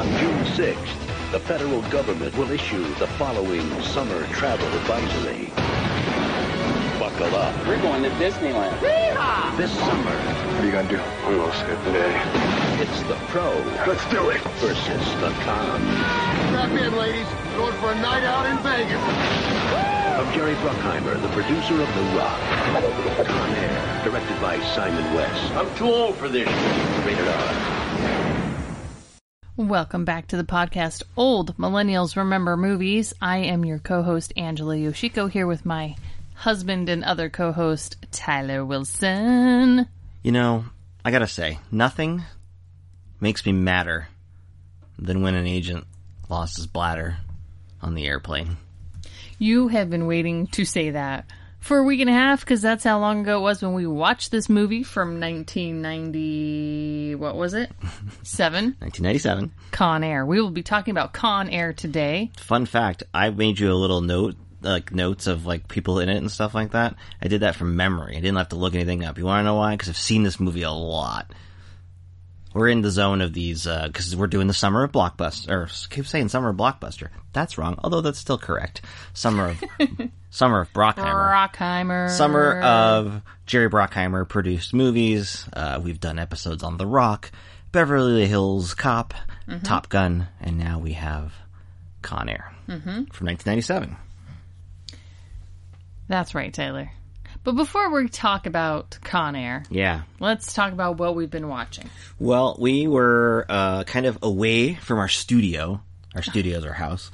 On June 6th, the federal government will issue the following summer travel advisory. Buckle up. We're going to Disneyland. This summer, What are you gonna do? I'm gonna skip the day. it's the pro Let's do it. versus the con. Strap in, ladies. Going for a night out in Vegas. From Jerry Bruckheimer, the producer of The Rock. Con Air, directed by Simon West. I'm too old for this. Rated R. Welcome back to the podcast Old Millennials Remember Movies. I am your co host, Angela Yoshiko, here with my husband and other co host, Tyler Wilson. You know, I gotta say, nothing makes me madder than when an agent lost his bladder on the airplane. You have been waiting to say that for a week and a half because that's how long ago it was when we watched this movie from 1990. What was it? Seven. 1997. Con Air. We will be talking about Con Air today. Fun fact, I made you a little note, like notes of like people in it and stuff like that. I did that from memory. I didn't have to look anything up. You wanna know why? Because I've seen this movie a lot. We're in the zone of these, uh, cause we're doing the summer of blockbuster, or keep saying summer of blockbuster. That's wrong, although that's still correct. Summer of, summer of Brockheimer. Brockheimer. Summer of Jerry Brockheimer produced movies. Uh, we've done episodes on The Rock, Beverly Hills Cop, Top Gun, and now we have Con Air from 1997. That's right, Taylor. But before we talk about Con Air, Yeah. let's talk about what we've been watching. Well, we were uh, kind of away from our studio. Our studio is our house.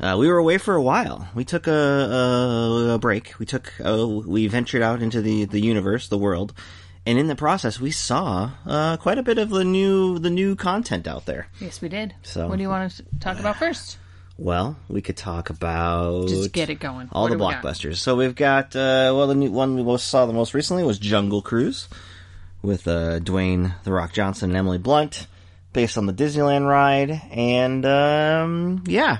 Uh, we were away for a while. We took a, a, a break. We took uh, we ventured out into the, the universe, the world, and in the process, we saw uh, quite a bit of the new the new content out there. Yes, we did. So- what do you want to talk about first? Well, we could talk about Just get it going. all What the do we blockbusters. So we've got uh, well, the new one we most saw the most recently was Jungle Cruise with uh, Dwayne the Rock Johnson and Emily Blunt, based on the Disneyland ride, and um, yeah,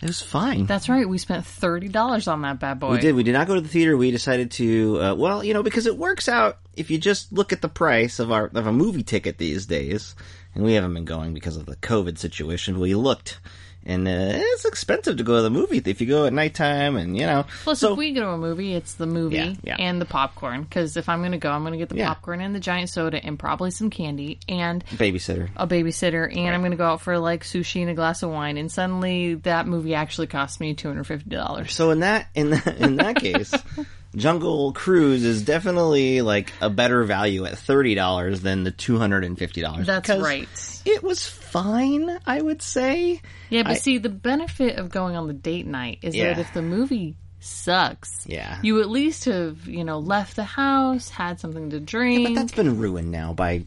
it was fine. That's right. We spent thirty dollars on that bad boy. we did. We did not go to the theater. We decided to, uh, well, you know, because it works out if you just look at the price of our of a movie ticket these days, and we haven't been going because of the COVID situation. We looked, and uh, it's expensive to go to the movie if you go at nighttime, and you know. Plus, so if we go to a movie, it's the movie Yeah, yeah. and the popcorn. Because if I'm going to go, I'm going to get the Yeah. popcorn and the giant soda and probably some candy and babysitter. a babysitter. And I'm going to go out for like sushi and a glass of wine. And suddenly, that movie actually cost me two hundred fifty dollars. So in that in that, in that case, Jungle Cruise is definitely like a better value at thirty dollars than the two hundred and fifty dollars. That's right. It was fine, I would say. Yeah, but I- see, the benefit of going on the date night is Yeah. that if the movie sucks, Yeah. you at least have you know left the house, had something to drink. But that's been ruined now by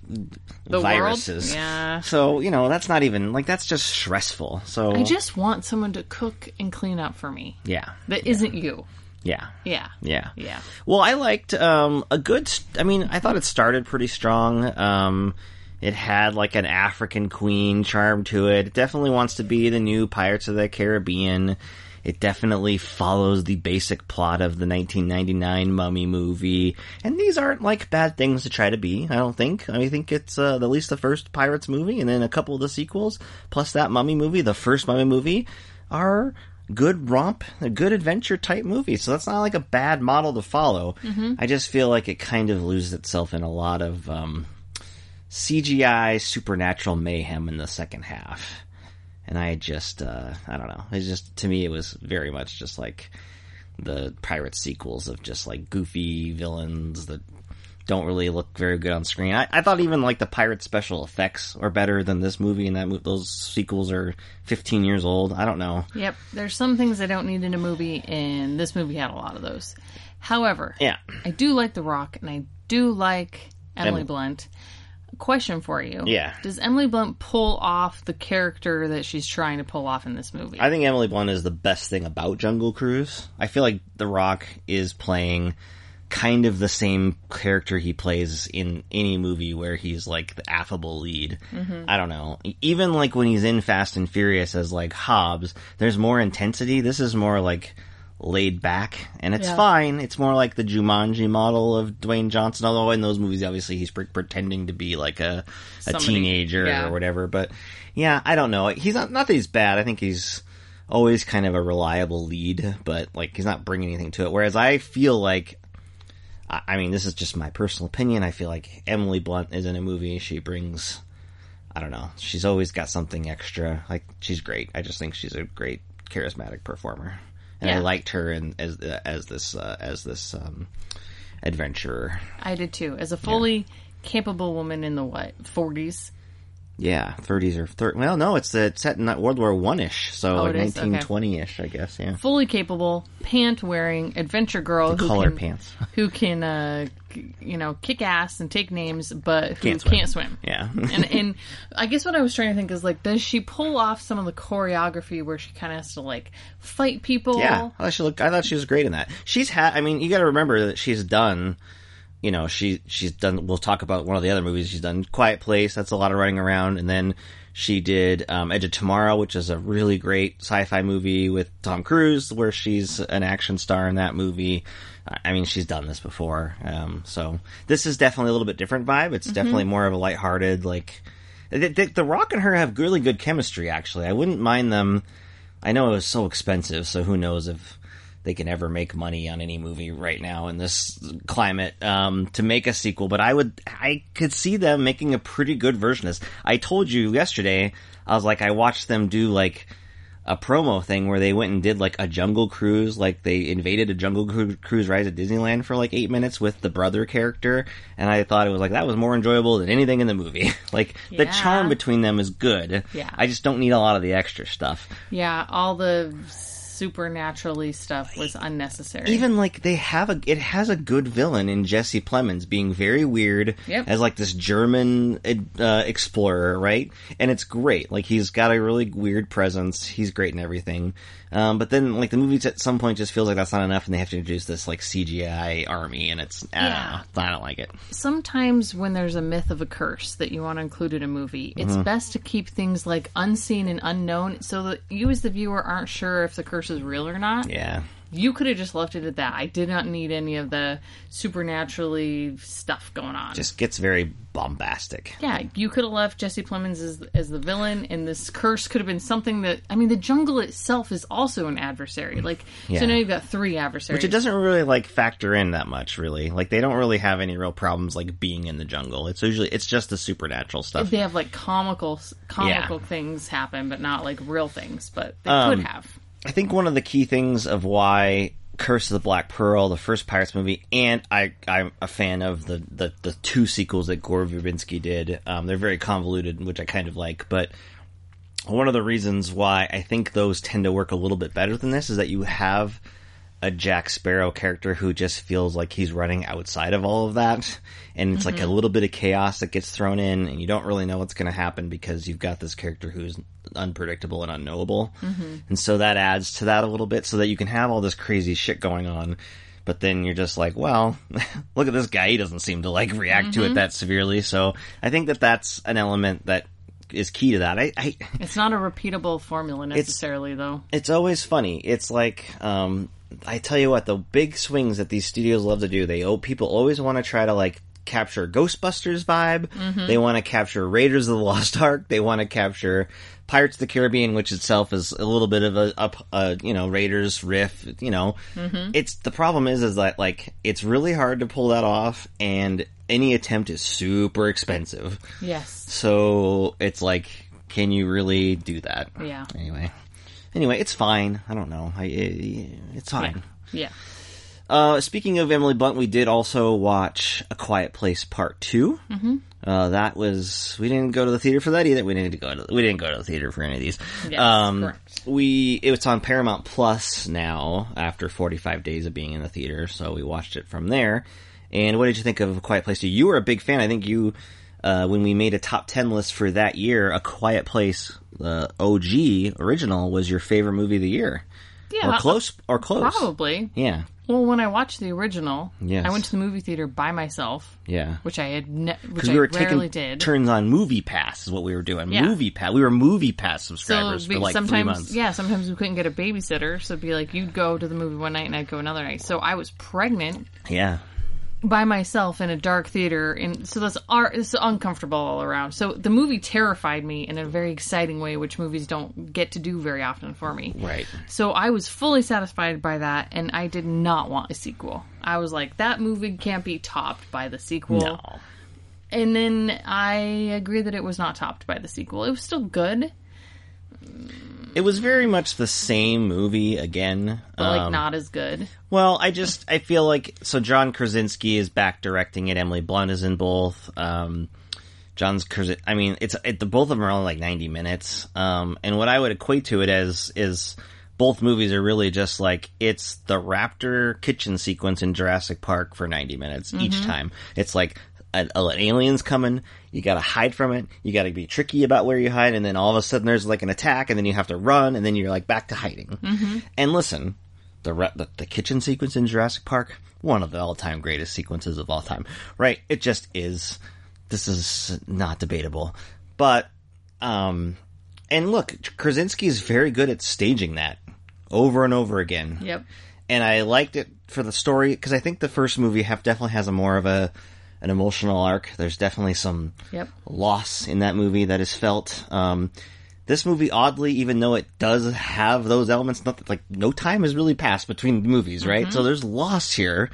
The viruses. world? Yeah. So you know that's not even like that's just stressful. So I just want someone to cook and clean up for me. yeah, That not you. Yeah, Yeah. yeah, Yeah. Well, I liked um, a good. St- I mean, I thought it started pretty strong. Um, it had like an African queen charm to it. It definitely wants to be the new Pirates of the Caribbean. It definitely follows the basic plot of the 1999 Mummy movie, and these aren't like bad things to try to be. I don't think. I think it's uh, at least the first Pirates movie, and then a couple of the sequels, plus that Mummy movie, the first Mummy movie, are good romp, a good adventure type movie. So that's not like a bad model to follow. I just feel like it kind of loses itself in a lot of um, CGI supernatural mayhem in the second half. And I just, uh, I don't know. It's just, to me, it was very much just like the pirate sequels of just like goofy villains that don't really look very good on screen. I, I thought even like the pirate special effects are better than this movie, and that mo- those sequels are 15 years old. I don't know. Yep. There's some things I don't need in a movie, and this movie had a lot of those. However, Yeah. I do like The Rock, and I do like Emily Emily. Blunt. Question for you. Yeah. Does Emily Blunt pull off the character that she's trying to pull off in this movie? I think Emily Blunt is the best thing about Jungle Cruise. I feel like The Rock is playing kind of the same character he plays in any movie where he's like the affable lead. Mm-hmm. I don't know. Even like when he's in Fast and Furious as like Hobbs, there's more intensity. This is more like laid back, and it's Yeah. fine. It's more like the Jumanji model of Dwayne Johnson. Although in those movies, obviously, he's pre- pretending to be like a a Somebody, teenager yeah. or whatever. But yeah, I don't know. He's not not that he's bad. I think he's always kind of a reliable lead, but like he's not bringing anything to it. Whereas I feel like. I mean, this is just my personal opinion. I feel like Emily Blunt is in a movie. She brings, I don't know, she's always got something extra. Like she's great. I just think she's a great, charismatic performer, and I liked her in as as this uh, as this um, adventurer. I did too. As a fully capable woman in the what forties. Yeah, thirties or thir- well, no, it's, it's set in that World War One ish, so Oh, like it is? Okay. nineteen twenty ish, I guess. Yeah, fully capable, pant wearing adventure girl who collar can, pants. who can, uh, you know, kick ass and take names, but who Can't can't swim. swim. Yeah. and and I guess what I was trying to think is like, does she pull off some of the choreography where she kind of has to like fight people? Yeah, I thought she looked. I thought she was great in that. She's had. I mean, you got to remember that she's done. You know, she she's done. We'll talk about one of the other movies she's done. Quiet Place. That's a lot of running around, and then she did um, Edge of Tomorrow, which is a really great sci-fi movie with Tom Cruise, where she's an action star in that movie. I- mean, she's done this before, um, so this is definitely a little bit different vibe. It's definitely more of a lighthearted, like the, the, the Rock and her have really good chemistry. Actually, I wouldn't mind them. I know it was so expensive, so who knows if they can ever make money on any movie right now in this climate um, to make a sequel. But I would, I could see them making a pretty good version of this. I told you yesterday, I was like, I watched them do like a promo thing where they went and did like a jungle cruise, like they invaded a jungle cru- cruise ride at Disneyland for like eight minutes with the brother character, and I thought it was like that was more enjoyable than anything in the movie. like the charm between them is good. Yeah. I just don't need a lot of the extra stuff. yeah. All the supernaturally stuff was unnecessary. even like they have a it has a good villain in Jesse Plemons being very weird Yep. as like this German uh, explorer, right? And it's great. Like he's got a really weird presence. He's great in everything. Um, but then like the movie at some point just feels like that's not enough, and they have to introduce this like CGI army, and it's I Yeah. don't know. I don't like it. sometimes when there's a myth of a curse that you want to include in a movie, it's Mm-hmm. best to keep things like unseen and unknown so that you as the viewer aren't sure if the curse is real or not. Yeah. You could have just left it at that. I did not need any of the supernaturally stuff going on. Just gets very bombastic. yeah, you could have left Jesse Plemons as, as the villain, and this curse could have been something that. I mean, the jungle itself is also an adversary. Like, Yeah. so now you've got three adversaries. Which it doesn't really like factor in that much, really. Like they don't really have any real problems like being in the jungle. It's usually it's just the supernatural stuff. They have like comical comical things happen, but not like real things. But they Um, could have. I think one of the key things of why Curse of the Black Pearl, the first Pirates movie, and I, I'm a fan of the, the, the two sequels that Gore Verbinski did. Um, they're very convoluted, which I kind of like, but one of the reasons why I think those tend to work a little bit better than this is that you have a Jack Sparrow character who just feels like he's running outside of all of that. And it's like a mm-hmm. little bit of chaos that gets thrown in, and you don't really know what's going to happen because you've got this character who's unpredictable and unknowable. Mm-hmm. And so that adds to that a little bit so that you can have all this crazy shit going on. But then you're just like, well, look at this guy. He doesn't seem to like react to it mm-hmm. that severely. So I think that that's an element that is key to that. I, I It's not a repeatable formula necessarily, though. it's always funny. It's like um, I tell you what, the big swings that these studios love to do. They oh, people always want to try to like capture Ghostbusters vibe. Mm-hmm. They want to capture Raiders of the Lost Ark. They want to capture Pirates of the Caribbean, which itself is a little bit of a, a, a you know Raiders riff. You know, mm-hmm. it's the problem is is that like it's really hard to pull that off, and any attempt is super expensive. Yes. So it's like, can you really do that? Yeah. Anyway, anyway, it's fine. I don't know. I, it, it's fine. Yeah. Uh, speaking of Emily Blunt, we did also watch A Quiet Place Part 2 Mm-hmm. Uh, that was we didn't go to the theater for that either. We didn't go to we didn't go to the theater for any of these. Yes, um, correct. we it was on Paramount Plus now after 45 days of being in the theater, so we watched it from there. And what did you think of A Quiet Place 2? You were a big fan. I think you uh, when we made a top 10 list for that year, A Quiet Place uh, OG original was your favorite movie of the year. Yeah. or close or close. Probably. Yeah. Well, when I watched the original, Yes. I went to the movie theater by myself, Yeah. which I had, ne- which Because I we were rarely taking did. turns on Movie Pass is what we were doing. Yeah. Movie Pass. We were Movie Pass subscribers we- for like sometimes, three months. yeah, sometimes we couldn't get a babysitter, so it'd be like you'd go to the movie one night and I'd go another night. So I was pregnant Yeah. By myself in a dark theater, and so that's ar- it's uncomfortable all around. So the movie terrified me in a very exciting way, which movies don't get to do very often for me. Right. So I was fully satisfied by that, and I did not want a sequel. I was like, that movie can't be topped by the sequel. No. And then I agree that it was not topped by the sequel. It was still good, It was very much the same movie again. but like Um, not as good. Well, I just I feel like so John Krasinski is back directing it. Emily Blunt is in both. Um, John's Krasin- I mean, it's it, the both of them are only like ninety minutes. Um, and what I would equate to it as is both movies are really just like it's the raptor kitchen sequence in Jurassic Park for ninety minutes each time. It's like an, an alien's coming. You got to hide from it. You got to be tricky about where you hide, and then all of a sudden there's like an attack, and then you have to run, and then you're like back to hiding. And listen, the, re- the the kitchen sequence in Jurassic Park, one of the all time greatest sequences of all time, right? It just is. This is not debatable, but um, and look, Krasinski is very good at staging that over and over again. Yep. And I liked it for the story because I think the first movie have definitely has a more of a an emotional arc. There's definitely some Yep. loss in that movie that is felt. Um, this movie, oddly, even though it does have those elements, not like no time has really passed between the movies, right? So there's loss here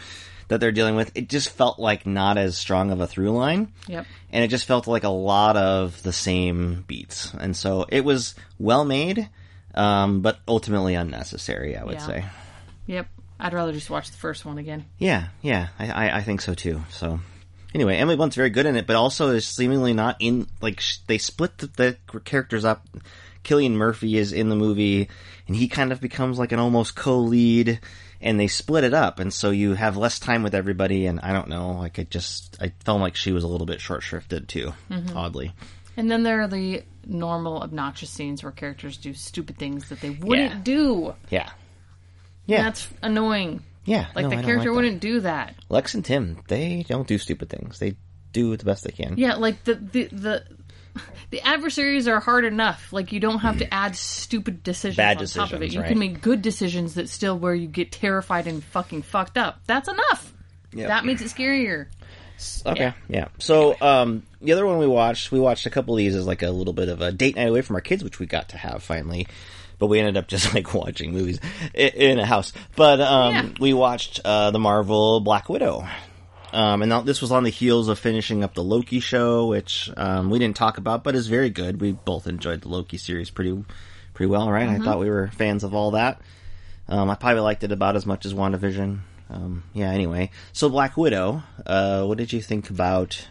that they're dealing with. It just felt like not as strong of a through line, Yep. and it just felt like a lot of the same beats, and so it was well made, um, but ultimately unnecessary. I would Yeah. say. Yep. I'd rather just watch the first one again. Yeah, yeah, I, I, I think so too. So, anyway, Emily Blunt's very good in it, but also is seemingly not in. Like sh- they split the, the characters up. Cillian Murphy is in the movie, and he kind of becomes like an almost co-lead, and they split it up, and so you have less time with everybody. And I don't know, like it just I felt like she was a little bit short shrifted too, mm-hmm. oddly. And then there are the normal obnoxious scenes where characters do stupid things that they wouldn't Yeah. do. Yeah, yeah, That's annoying. Yeah. Like no, the character like wouldn't do that. Lex and Tim, they don't do stupid things. They do the best they can. Yeah, like the the the the adversaries are hard enough. Like you don't have to add stupid decisions Bad on top of it. You right. can make good decisions that still where you get terrified and fucking fucked up. That's enough. Yep. That makes it scarier. Okay, yeah. So um, the other one we watched, we watched a couple of these as like a little bit of a date night away from our kids, which we got to have finally. But we ended up just like watching movies in a house. But um, Yeah. we watched uh, the Marvel Black Widow. Um, and this was on the heels of finishing up the Loki show, which um, we didn't talk about, but is very good. We both enjoyed the Loki series pretty, pretty well, right? I thought we were fans of all that. Um, I probably liked it about as much as WandaVision. Um, yeah, anyway. So Black Widow, uh, what did you think about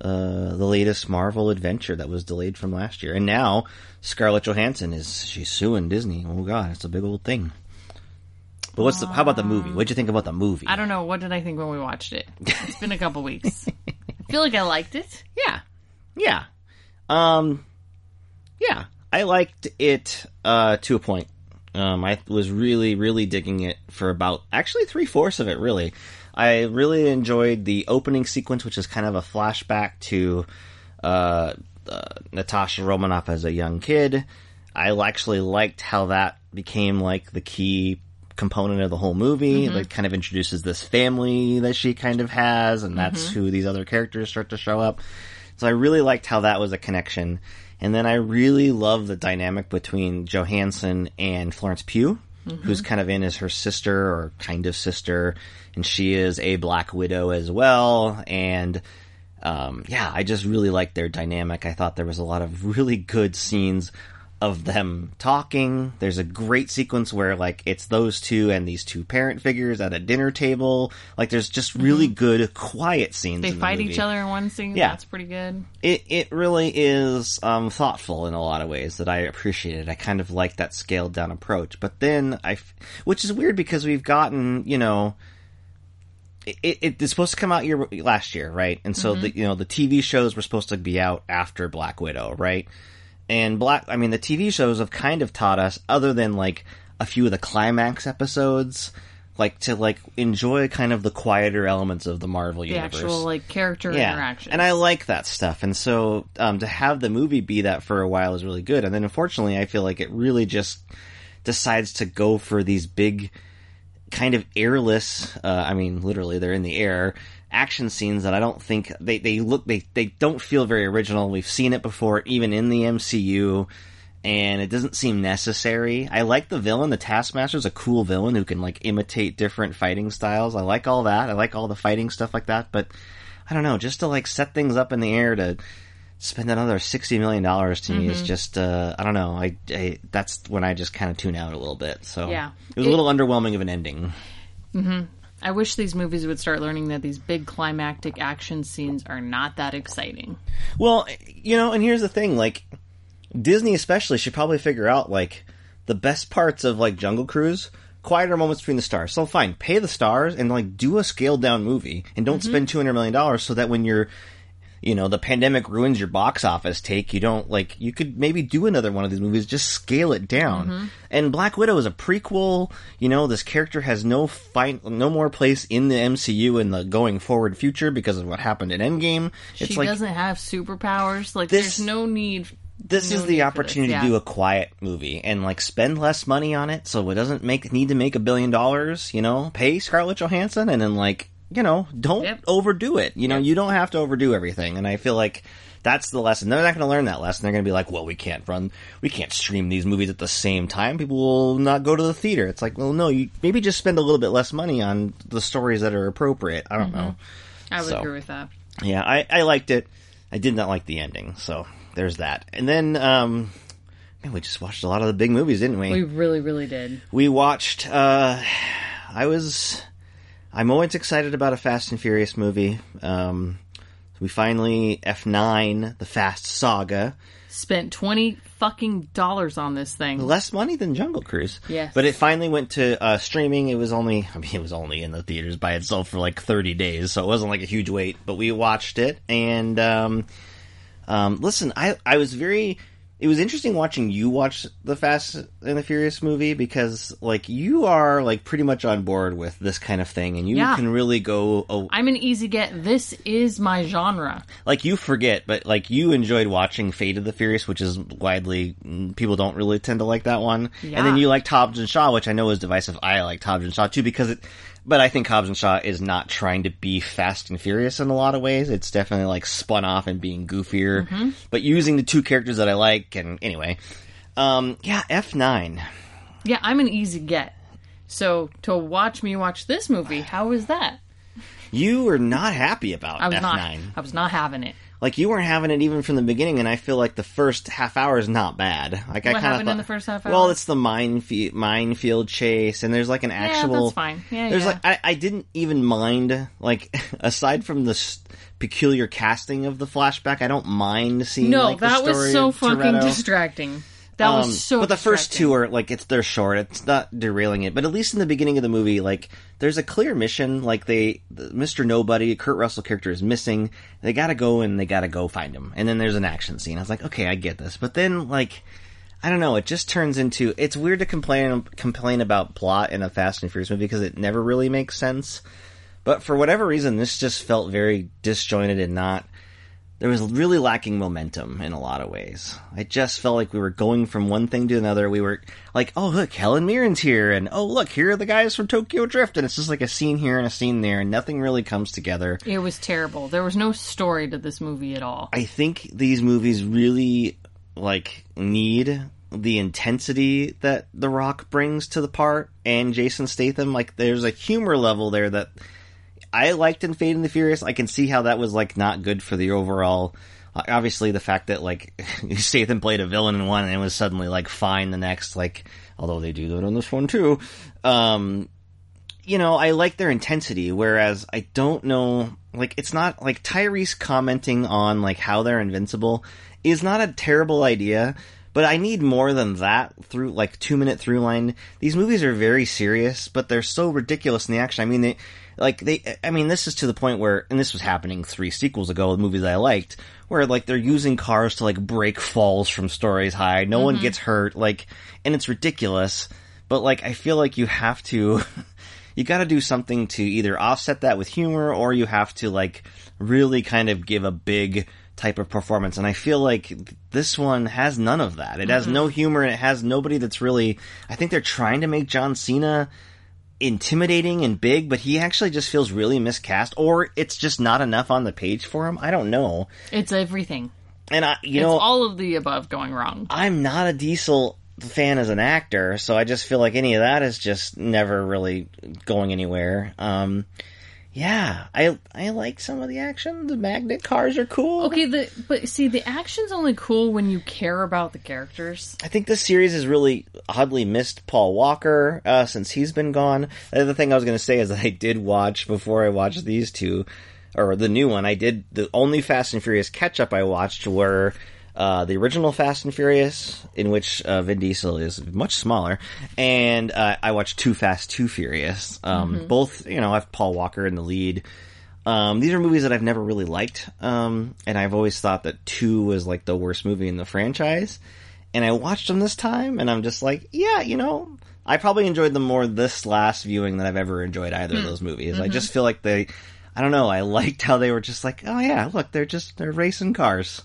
uh, the latest Marvel adventure that was delayed from last year? And now Scarlett Johansson is she's suing Disney. Oh god, it's a big old thing. But what's the, how about the movie? What'd you think about the movie? I don't know. What did I think when we watched it? It's been a couple weeks. I feel like I liked it. Yeah. Yeah. Um yeah, I liked it uh to a point. Um I was really really digging it for about actually three-fourths of it really. I really enjoyed the opening sequence which is kind of a flashback to uh, uh Natasha Romanoff as a young kid. I actually liked how that became like the key component of the whole movie. Like kind of introduces this family that she kind of has and that's who these other characters start to show up. So I really liked how that was a connection. And then I really love the dynamic between Johansson and Florence Pugh, who's kind of in as her sister or kind of sister, and she is a Black Widow as well. And um, yeah, I just really liked their dynamic. I thought there was a lot of really good scenes of them talking. There's a great sequence where like it's those two and these two parent figures at a dinner table. Like there's just really good quiet scenes. They in the fight each other in one scene. Yeah. That's pretty good. it it really is um, thoughtful in a lot of ways that I appreciated. I kind of like that scaled down approach. But then I, f- which is weird because we've gotten you know. It, it, it's supposed to come out year last year, right? And so the you know the TV shows were supposed to be out after Black Widow, right? And Black, I mean, the TV shows have kind of taught us, other than like a few of the climax episodes, like to like enjoy kind of the quieter elements of the Marvel the universe. actual like character yeah, interaction. and I like that stuff. And so um, to have the movie be that for a while is really good. And then unfortunately, I feel like it really just decides to go for these big kind of airless. Uh, I mean, literally, they're in the air. Action scenes that I don't think they, they look they they don't feel very original. We've seen it before, even in the MCU and it doesn't seem necessary. I like the villain. The Taskmaster's a cool villain who can like imitate different fighting styles. I like all that. I like all the fighting stuff like that. But I don't know, just to like set things up in the air to spend another sixty million dollars to me Mm-hmm. is just uh, I don't know. I, I that's when I just kind of tune out a little bit. So Yeah. it was a little underwhelming of an ending. I wish these movies would start learning that these big climactic action scenes are not that exciting. Well, you know, and here's the thing, like Disney especially should probably figure out like the best parts of like Jungle Cruise, quieter moments between the stars. So fine, pay the stars and like do a scaled down movie and don't spend 200 million dollars so that when you're you know, the pandemic ruins your box office take. You don't like you could maybe do another one of these movies, just scale it down. Mm-hmm. And Black Widow is a prequel, you know, this character has no fight no more place in the MCU in the going forward future because of what happened in Endgame. It's she like doesn't have superpowers. Like This- there's no need. this no is the opportunity this, to do a quiet movie and like spend less money on it so it doesn't make need to make a billion dollars you know pay scarlett johansson and then like you know don't Yep. overdo it you know Yep. you don't have to overdo everything and i feel like that's the lesson they're not going to learn that lesson they're going to be like well we can't run we can't stream these movies at the same time people will not go to the theater it's like well no you maybe just spend a little bit less money on the stories that are appropriate i don't know I would So. agree with that. yeah, I, I liked it. I did not like the ending, so there's that. And then, um, man, we just watched a lot of the big movies, didn't we? We We, really, really did. We watched, uh, I was, I'm always excited about a Fast and Furious movie. Um, we finally, F9, the Fast Saga, Spent twenty fucking dollars on this thing. less money than Jungle Cruise. Yes. But it finally went to uh, streaming. It was only, I mean, it was only in the theaters by itself for like 30 days, so it wasn't like a huge wait. But we watched it, and um, um, listen, I I was very. It was interesting watching you watch the Fast and the Furious movie because, like, you are like pretty much on board with this kind of thing, and you Yeah. can really go. Oh, I'm an easy get. This is my genre. like you forget, but like you enjoyed watching Fate of the Furious, which is widely mm, people don't really tend to like that one. Yeah. And then you like Hobbs and Shaw, which I know is divisive. I like Hobbs and Shaw too because it, but I think Hobbs and Shaw is not trying to be Fast and Furious in a lot of ways. It's definitely like spun off and being goofier, Mm-hmm. but using the two characters that I like. And anyway, um, yeah, F nine. Yeah, I'm an easy get. So to watch me watch this movie, how was that? You were not happy about I was F not. nine. I was not having it. Like you weren't having it even from the beginning, and I feel like the first half hour is not bad. Like I kind of thought, in the first half Well, it's the minefield minefield chase, and there's like an actual. Yeah, that's fine. Yeah, There's yeah. like I, I didn't even mind like aside from the s- peculiar casting of the flashback, I don't mind seeing. no, like, the that was so fucking distracting. That Um, was so. But the first two are like it's they're short. It's not derailing it. But at least in the beginning of the movie, like there's a clear mission. Like they, the, Mr. Nobody, Kurt Russell character is missing. They got to go and they got to go find him. And then there's an action scene. I was like, okay, I get this. But then like. I don't know. It just turns into. It's weird to complain complain about plot in a Fast and Furious movie because it never really makes sense. But for whatever reason, this just felt very disjointed and not there was really lacking momentum in a lot of ways. I just felt like we were going from one thing to another. We were like, oh look, Helen Mirren's here, and oh look, here are the guys from Tokyo Drift, and it's just like a scene here and a scene there, and nothing really comes together. It was terrible. There was no story to this movie at all. I think these movies really like need the intensity that The Rock brings to the part and Jason Statham. Like there's a humor level there that I liked in Fate and the Furious. I can see how that was like not good for the overall. uh, Obviously, the fact that like Statham played a villain in one and it was suddenly like fine the next, like although they do that on this one too. Um, you know, I like their intensity, whereas I don't know, like, it's not, like, Tyrese commenting on, like, how they're invincible is not a terrible idea, but I need more than that through, like, two minute through line. These movies are very serious, but they're so ridiculous in the action. I mean, they, like, they, I mean, this is to the point where, and this was happening three sequels ago with movies I liked, where, like, they're using cars to, like, break falls from stories high. No one mm-hmm. gets hurt, like, and it's ridiculous, but, like, I feel like you have to, you got to do something to either offset that with humor or you have to like really kind of give a big type of performance. And I feel like this one has none of that. It has mm-hmm. no humor and it has nobody that's really, I think they're trying to make John Cena intimidating and big, but he actually just feels really miscast or it's just not enough on the page for him. I don't know. It's everything. And I, you It's know, all of the above going wrong. I'm not a Diesel fan as an actor, so I just feel like any of that is just never really going anywhere. Um, yeah, I I like some of the action. The magnet cars are cool. Okay, the but see, the action's only cool when you care about the characters. I think this series has really oddly missed Paul Walker uh, since he's been gone. The other thing I was going to say is that I did watch before I watched these two, or the new one. I did the only Fast and Furious catch up I watched were uh, the original Fast and Furious, in which uh, Vin Diesel is much smaller, and uh, I watched Too Fast, Too Furious. Um, Both, you know, I have Paul Walker in the lead. Um, these are movies that I've never really liked, um, and I've always thought that two was like the worst movie in the franchise. And I watched them this time, and I'm just like, yeah, you know, I probably enjoyed them more this last viewing than I've ever enjoyed either of those movies. I just feel like they, I don't know, I liked how they were just like, oh yeah, look, they're just they're racing cars.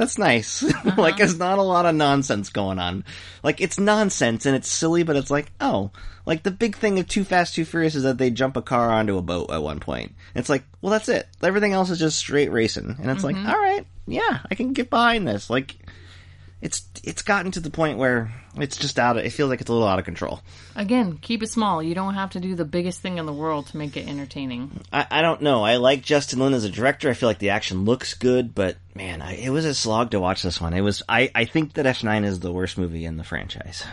That's nice. Uh-huh. like, there's not a lot of nonsense going on. Like, it's nonsense and it's silly, but it's like, oh, like the big thing of Too Fast, Too Furious is that they jump a car onto a boat at one point. It's like, well, that's it. Everything else is just straight racing, and it's like, mm-hmm. all right, yeah, I can get behind this. Like, it's it's gotten to the point where it's just out of. It feels like it's a little out of control. Again, keep it small. You don't have to do the biggest thing in the world to make it entertaining. I, I don't know. I like Justin Lin as a director. I feel like the action looks good, but man, I, it was a slog to watch this one. It was. I, I think that F nine is the worst movie in the franchise.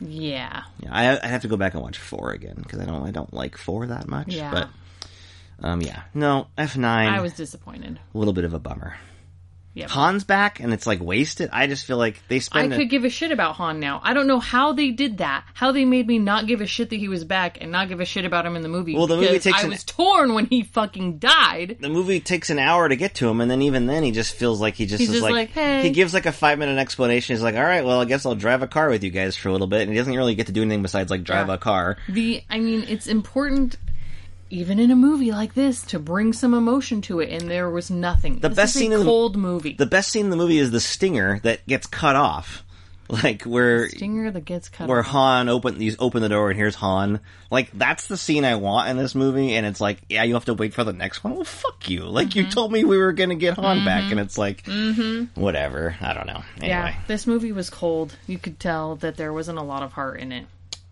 Yeah. Yeah, I, I have to go back and watch four again because I don't I don't like four that much. Yeah. But um, yeah, no F nine. I was disappointed. a little bit of a bummer. Yep. Han's back and it's like wasted. I just feel like they I spend. a- could give a shit about Han now. I don't know how they did that. How they made me not give a shit that he was back and not give a shit about him in the movie. Well, the movie takes I an- was torn when he fucking died. the movie takes an hour to get to him, and then even then, he just feels like he just He's is just like, like, "Hey." he gives like a five minute explanation. He's like, "All right, well, I guess I'll drive a car with you guys for a little bit," and he doesn't really get to do anything besides like drive Yeah. a car. The I mean, it's important even in a movie like this to bring some emotion to it and there was nothing. The best is scene a in the- cold movie. The best scene in the movie is the stinger that gets cut off, like where the stinger that gets cut where off. Han open these open the door and here's Han. Like that's the scene I want in this movie, and it's like, yeah, you have to wait for the next one. Well, fuck you! Like Mm-hmm. you told me we were gonna get Han back, and it's like, whatever. I don't know. Anyway, Yeah, this movie was cold. You could tell that there wasn't a lot of heart in it.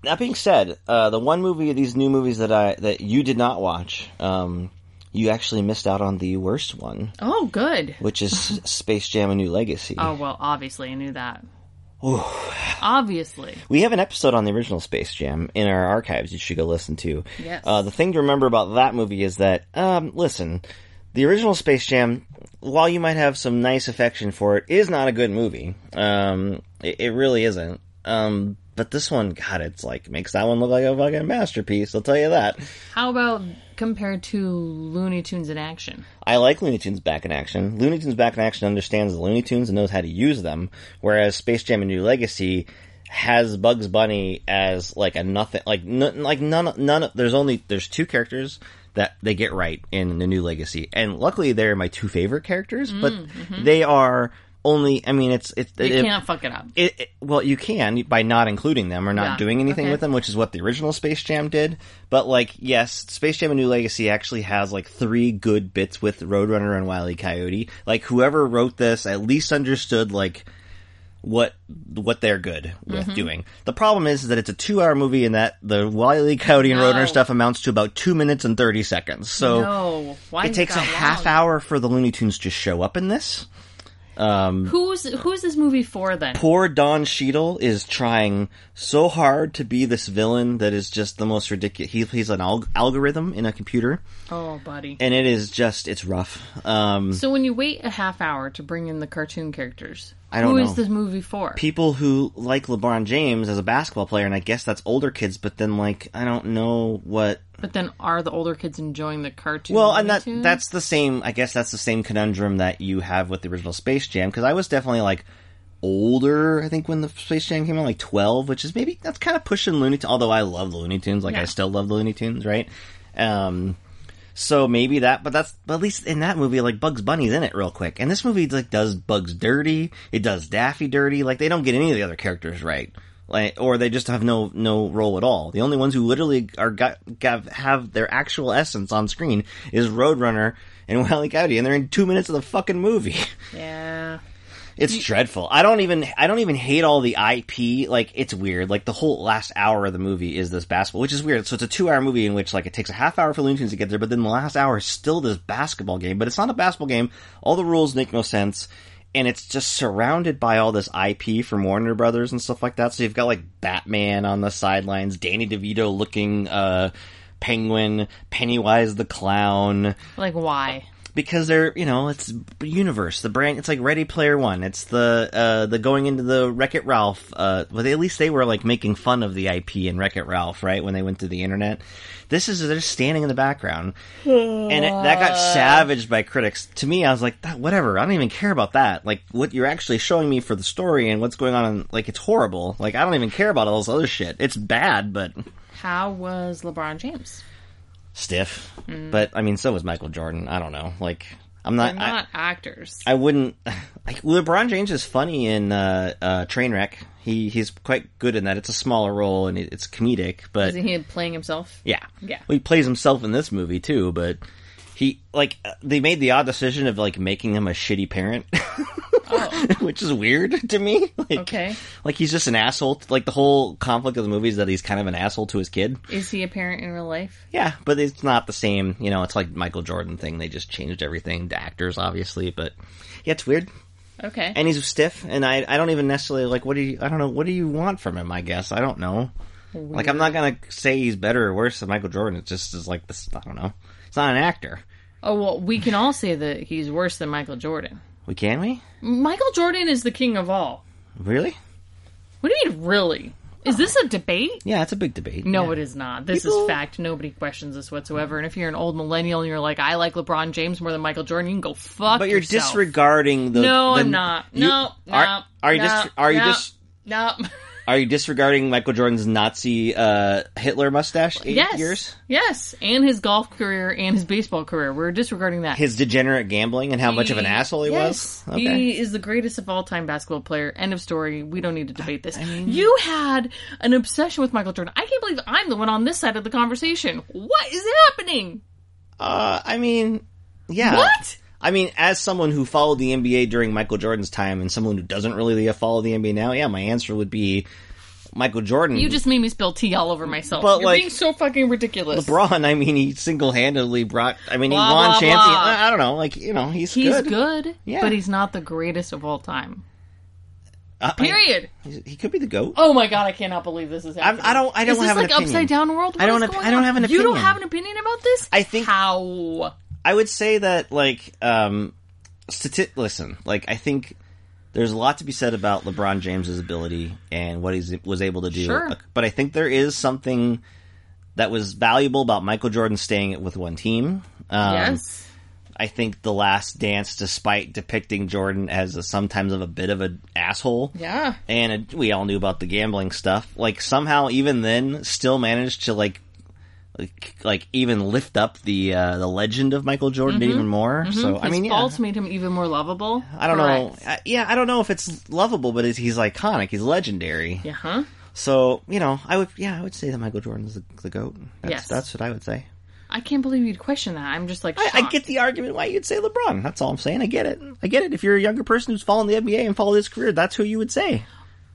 That being said, uh, the one movie of these new movies that I that you did not watch, um, you actually missed out on the worst one, Oh, good. which is Space Jam: A New Legacy. Oh well, obviously I knew that. Obviously, We have an episode on the original Space Jam in our archives you should go listen to. Yes. Uh, the thing to remember about that movie is that, um, listen, the original Space Jam, while you might have some nice affection for it, is not a good movie. Um, it, it really isn't. Um, but this one, God, it's like, makes that one look like a fucking masterpiece, I'll tell you that. how about compared to Looney Tunes in action? I like Looney Tunes back in action. Looney Tunes back in action understands the Looney Tunes and knows how to use them, whereas Space Jam: A New Legacy has Bugs Bunny as like a nothing, like n- like none, none. There's only there's two characters that they get right in the New Legacy, and luckily they're my two favorite characters, but mm, mm-hmm. they are only. I mean, it's it's You it- can't fuck it up. it, it- well, you can by not including them or not Yeah, doing anything okay. with them, which is what the original Space Jam did. But like, yes, Space Jam: A New Legacy actually has like three good bits with Roadrunner and Wile E. Coyote. Like, whoever wrote this at least understood like what what they're good with Mm-hmm. doing. The problem is that it's a two hour movie and that the Wile E. Coyote and No. Roadrunner stuff amounts to about two minutes and thirty seconds. So no, why it is takes a that half hour for the Looney Tunes to show up in this. Who's who's this movie for then? poor Don Cheadle is trying so hard to be this villain that is just the most ridiculous. He, he's an alg- algorithm in a computer, Oh, buddy. and it is just it's rough. Um, So when you wait a half hour to bring in the cartoon characters, I don't who know. is this movie for? people who like LeBron James as a basketball player, and I guess that's older kids, but then like I don't know what. but then are the older kids enjoying the cartoon? Well, and that Tunes? that's the same. I guess that's the same conundrum that you have with the original Space Jam because I was definitely like. older. I think when the Space Jam came out, like twelve, which is maybe that's kind of pushing Looney. Tunes. Although I love the Looney Tunes, like Yeah. I still love the Looney Tunes, right? Um, so maybe that, but that's but at least in that movie, like Bugs Bunny's in it real quick, and this movie like does Bugs dirty. It does Daffy dirty. Like they don't get any of the other characters right. Like, or they just have no no role at all. The only ones who literally are got, got have their actual essence on screen is Roadrunner and Wile E. Coyote, and they're in two minutes of the fucking movie. Yeah. It's dreadful. I don't even I don't even hate all the IP. Like it's weird. Like the whole last hour of the movie is this basketball, which is weird. So it's a two hour movie in which like it takes a half hour for Looney Tunes to get there, but then the last hour is still this basketball game. But it's not a basketball game. All the rules make no sense. And it's just surrounded by all this IP from Warner Brothers and stuff like that. So you've got like Batman on the sidelines, Danny DeVito looking uh Penguin, Pennywise the clown Like why? Because they're you know it's universe the brand it's like ready player one. It's the uh the going into the wreck it ralph uh but at least they were like making fun of the ip in wreck it ralph right when they went to the internet. This is they're standing in the background. And it, that got savaged by critics. To me i was like whatever i don't even care about that. Like what you're actually showing me for the story and what's going on like it's horrible. Like i don't even care about all this other shit. It's bad but How was LeBron James? Stiff but i mean so was michael jordan i don't know like i'm They're not I- not actors. I wouldn't. Like LeBron James is funny in uh, uh, Trainwreck. He he's quite good in that. It's a smaller role and it's comedic, but Isn't he playing himself? yeah, Yeah. Well, he plays himself in this movie too. But he like uh, they made the odd decision of like making him a shitty parent, which is weird to me. Like, Oh. Okay. like he's just an asshole. Like the whole conflict of the movie is that he's kind of an asshole to his kid. Is he a parent in real life? Yeah, but it's not the same. You know, it's like Michael Jordan thing. They just changed everything to actors, obviously. But yeah, it's weird. Okay. and he's stiff and I, I don't even necessarily like what do you I don't know what do you want from him I guess I don't know like I'm not gonna say he's better or worse than Michael Jordan it just is like this I don't know it's not an actor oh well, we can all say that he's worse than Michael Jordan. we can we Michael Jordan is the king of all. really What do you mean, really? Is this a debate? yeah it's a big debate No, yeah. it is not. This People- is fact. Nobody questions this whatsoever. And if you're an old millennial and you're like, I like LeBron James more than Michael Jordan, you can go fuck but you're yourself. disregarding the No, the- I'm not. you- no, no. are, are you no, dis- are you no, dis- No. are you disregarding Michael Jordan's Nazi uh, Hitler mustache yes. years Yes. And his golf career and his baseball career. We're disregarding that. his degenerate gambling and how much of an asshole he yes, was okay He is the greatest of all time basketball player. End of story. We don't need to debate this. you had an obsession with Michael Jordan. I can't believe I'm the one on this side of the conversation. What is happening? uh, I mean yeah What? I mean, as someone who followed the NBA during Michael Jordan's time and someone who doesn't really follow the NBA now, yeah, my answer would be Michael Jordan. You just made me spill tea all over myself. But, You're like, being so fucking ridiculous. LeBron, I mean, he single handedly brought, I mean, he won blah, champion. blah. I, I don't know, like, you know, he's, He's good. good, Yeah. but he's not the greatest of all time. Uh, Period. he- he could be the GOAT. Oh my god, I cannot believe this is happening. I don't- I don't is this have an opinion. upside down world? I don't is have- going I don't on? have an opinion. You don't have an opinion about this? I think- how I would say that, like, um, stati- listen, like, I think there's a lot to be said about LeBron James's ability and what he was able to do. Sure. But I think there is something that was valuable about Michael Jordan staying with one team. Um, yes. I think The Last Dance, despite depicting Jordan as a, sometimes of a bit of an asshole, Yeah. and it, we all knew about the gambling stuff, like somehow even then still managed to like like, like even lift up the uh, the legend of Michael Jordan even more. So I His mean, yeah, faults made him even more lovable. I don't know. I, yeah, I don't know if it's lovable, but it's, he's iconic. He's legendary. Yeah, huh? So you know, I would yeah, I would say that Michael Jordan's the, the goat. That's, Yes. that's what I would say. I can't believe you'd question that. I'm just like, I, I get the argument why you'd say LeBron. That's all I'm saying. I get it. I get it. If you're a younger person who's following the NBA and follow his career, that's who you would say.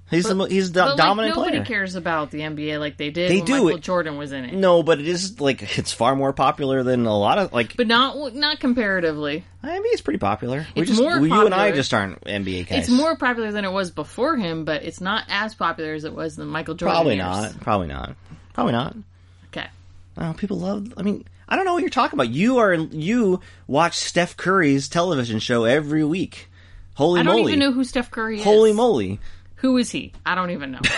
He's the mo- he's the But, like, nobody player. cares about the NBA like they did They when do Michael it. Jordan was in it. No, but it is like it's far more popular than a lot of like. But not not comparatively. I mean, it's pretty popular. we It's just more you and I just aren't NBA guys. It's more popular than it was before him, but it's not as popular as it was in the Michael Jordan probably years. not. Probably not. Probably not. Okay. Oh, people love. I mean, I don't know what you're talking about. You are you watch Steph Curry's television show every week. Holy I don't moly! even know who Steph Curry is. Holy moly! Who is he? I don't even know.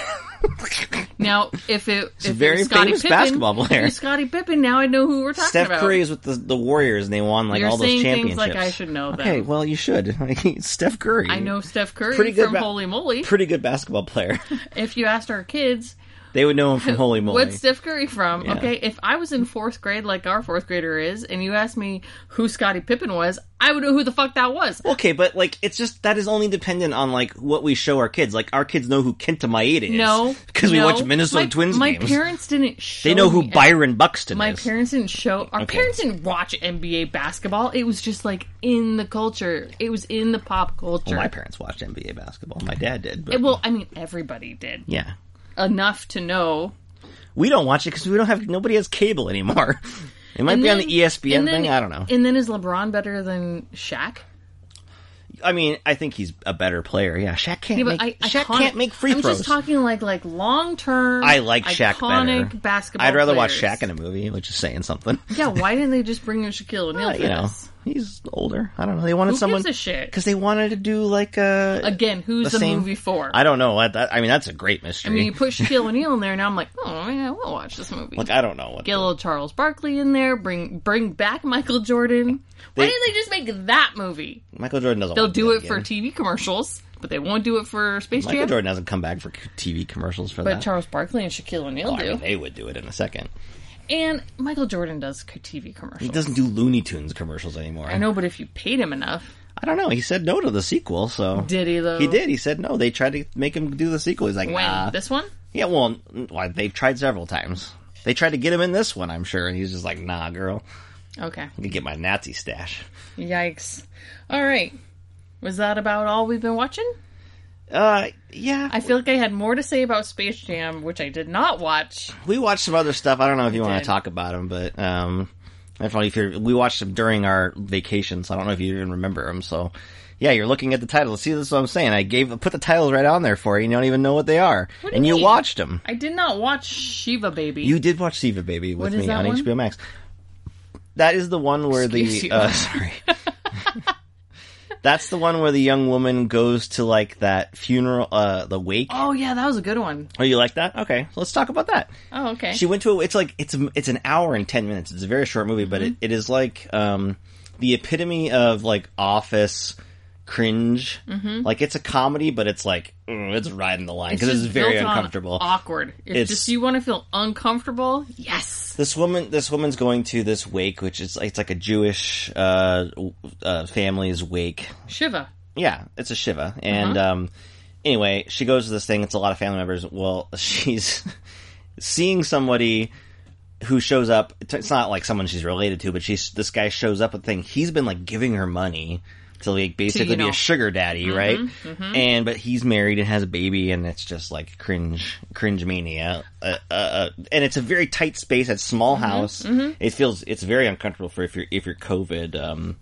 Now, if it if a very it Scottie famous Pippen, basketball if player. was Scottie Pippen, now I know who we're talking Steph about. Steph Curry is with the, the Warriors, and they won like You're all those championships. like I should know them. Okay, well you should. Steph Curry. I know Steph Curry Pretty good from ba- Holy Moly. Pretty good basketball player. if you asked our kids, they would know him from Holy Moly. What's Steph Curry from? Yeah. Okay, if I was in fourth grade, like our fourth grader is, and you asked me who Scottie Pippen was, I would know who the fuck that was. Okay, but like it's just that is only dependent on like what we show our kids. Like our kids know who Kenta Maeda is. No, because we watch Minnesota my, Twins My games. parents didn't. Show they know who Byron Buxton is. My is. parents didn't show. Our Okay. parents didn't watch NBA basketball. It was just like in the culture. It was in the pop culture. well, my parents watched NBA basketball. My dad did. But, well, I mean, everybody did yeah, enough to know. we don't watch it because we don't have nobody has cable anymore. It might And be on the ESPN then- thing. I don't know. And then is LeBron better than Shaq? I mean, I think he's a better player. Yeah, Shaq can't Yeah, make I, Shaq iconic- can't make free throws. I'm just talking like like long term. I like Shaq iconic better. basketball. I'd rather watch players. Shaq in a movie, which is saying something. Yeah, why didn't they just bring in Shaquille O'Neal Uh, you know? He's older. I don't know. They wanted Who someone gives a shit? because they wanted to do like a Again, who's the, same- movie for? I don't know. That, that- I mean, that's a great mystery. I mean, you put Shaquille O'Neal in there, and I'm like, oh yeah, we'll watch this movie. like I don't know what. Get a little Charles Barkley in there. Bring bring back Michael Jordan. Why They- didn't they just make that movie? Michael Jordan doesn't. They'll want to do it for again. TV commercials, but they won't do it for Space Jam. Michael Jam. Jordan hasn't come back for TV commercials for that. But that. Charles Barkley and Shaquille O'Neal Oh, I do, mean, they would do it in a second. And Michael Jordan does TV commercials. He doesn't do Looney Tunes commercials anymore. I know, but if you paid him enough, I don't know. He said no to the sequel, so did he though? he did. He said no. They tried to make him do the sequel. He's like, When nah. this one? Yeah, well, why they've tried several times. They tried to get him in this one, I'm sure, and he's just like, nah, girl. Okay. I can get my Nazi stash. Yikes. All right. Was that about all we've been watching? Uh, yeah. I feel like I had more to say about Space Jam, which I did not watch. we watched some other stuff. I don't know if you want did. to talk about them, but um, I don't if you're, we watched them during our vacation, so I don't know if you even remember them. So, yeah, you're looking at the titles. See, this is what I'm saying. I gave put the titles right on there for you. and You don't even know what they are, do and you mean? watched them. I did not watch Shiva Baby. You did watch Shiva Baby with me on one? HBO Max. That is the one where Excuse the uh, sorry. That's the one where the young woman goes to like that funeral, uh, the wake. oh yeah, that was a good one. Oh, you like that? Okay, so let's talk about that. Oh okay. She went to a, it's like it's it's an hour and ten minutes. It's a very short movie, but it, Mm-hmm. it is like um the epitome of like office cringe. Mm-hmm. Like it's a comedy, but it's like mm, it's riding the line because it's, just very uncomfortable. Awkward. It's, It's- just you want to feel uncomfortable. Yes. this woman this woman's going to this wake which is it's like a jewish uh, uh family's wake Shiva. yeah it's a shiva and Uh-huh. um anyway she goes to this thing it's a lot of family members well she's seeing somebody who shows up it's not like someone she's related to but she's this guy shows up with a thing he's been like giving her money to like basically you be a sugar daddy right? and but he's married and has a baby and it's just like cringe cringe mania. Uh, uh, uh, and it's a very tight space it's small house. it feels it's very uncomfortable for if you're if you're covid um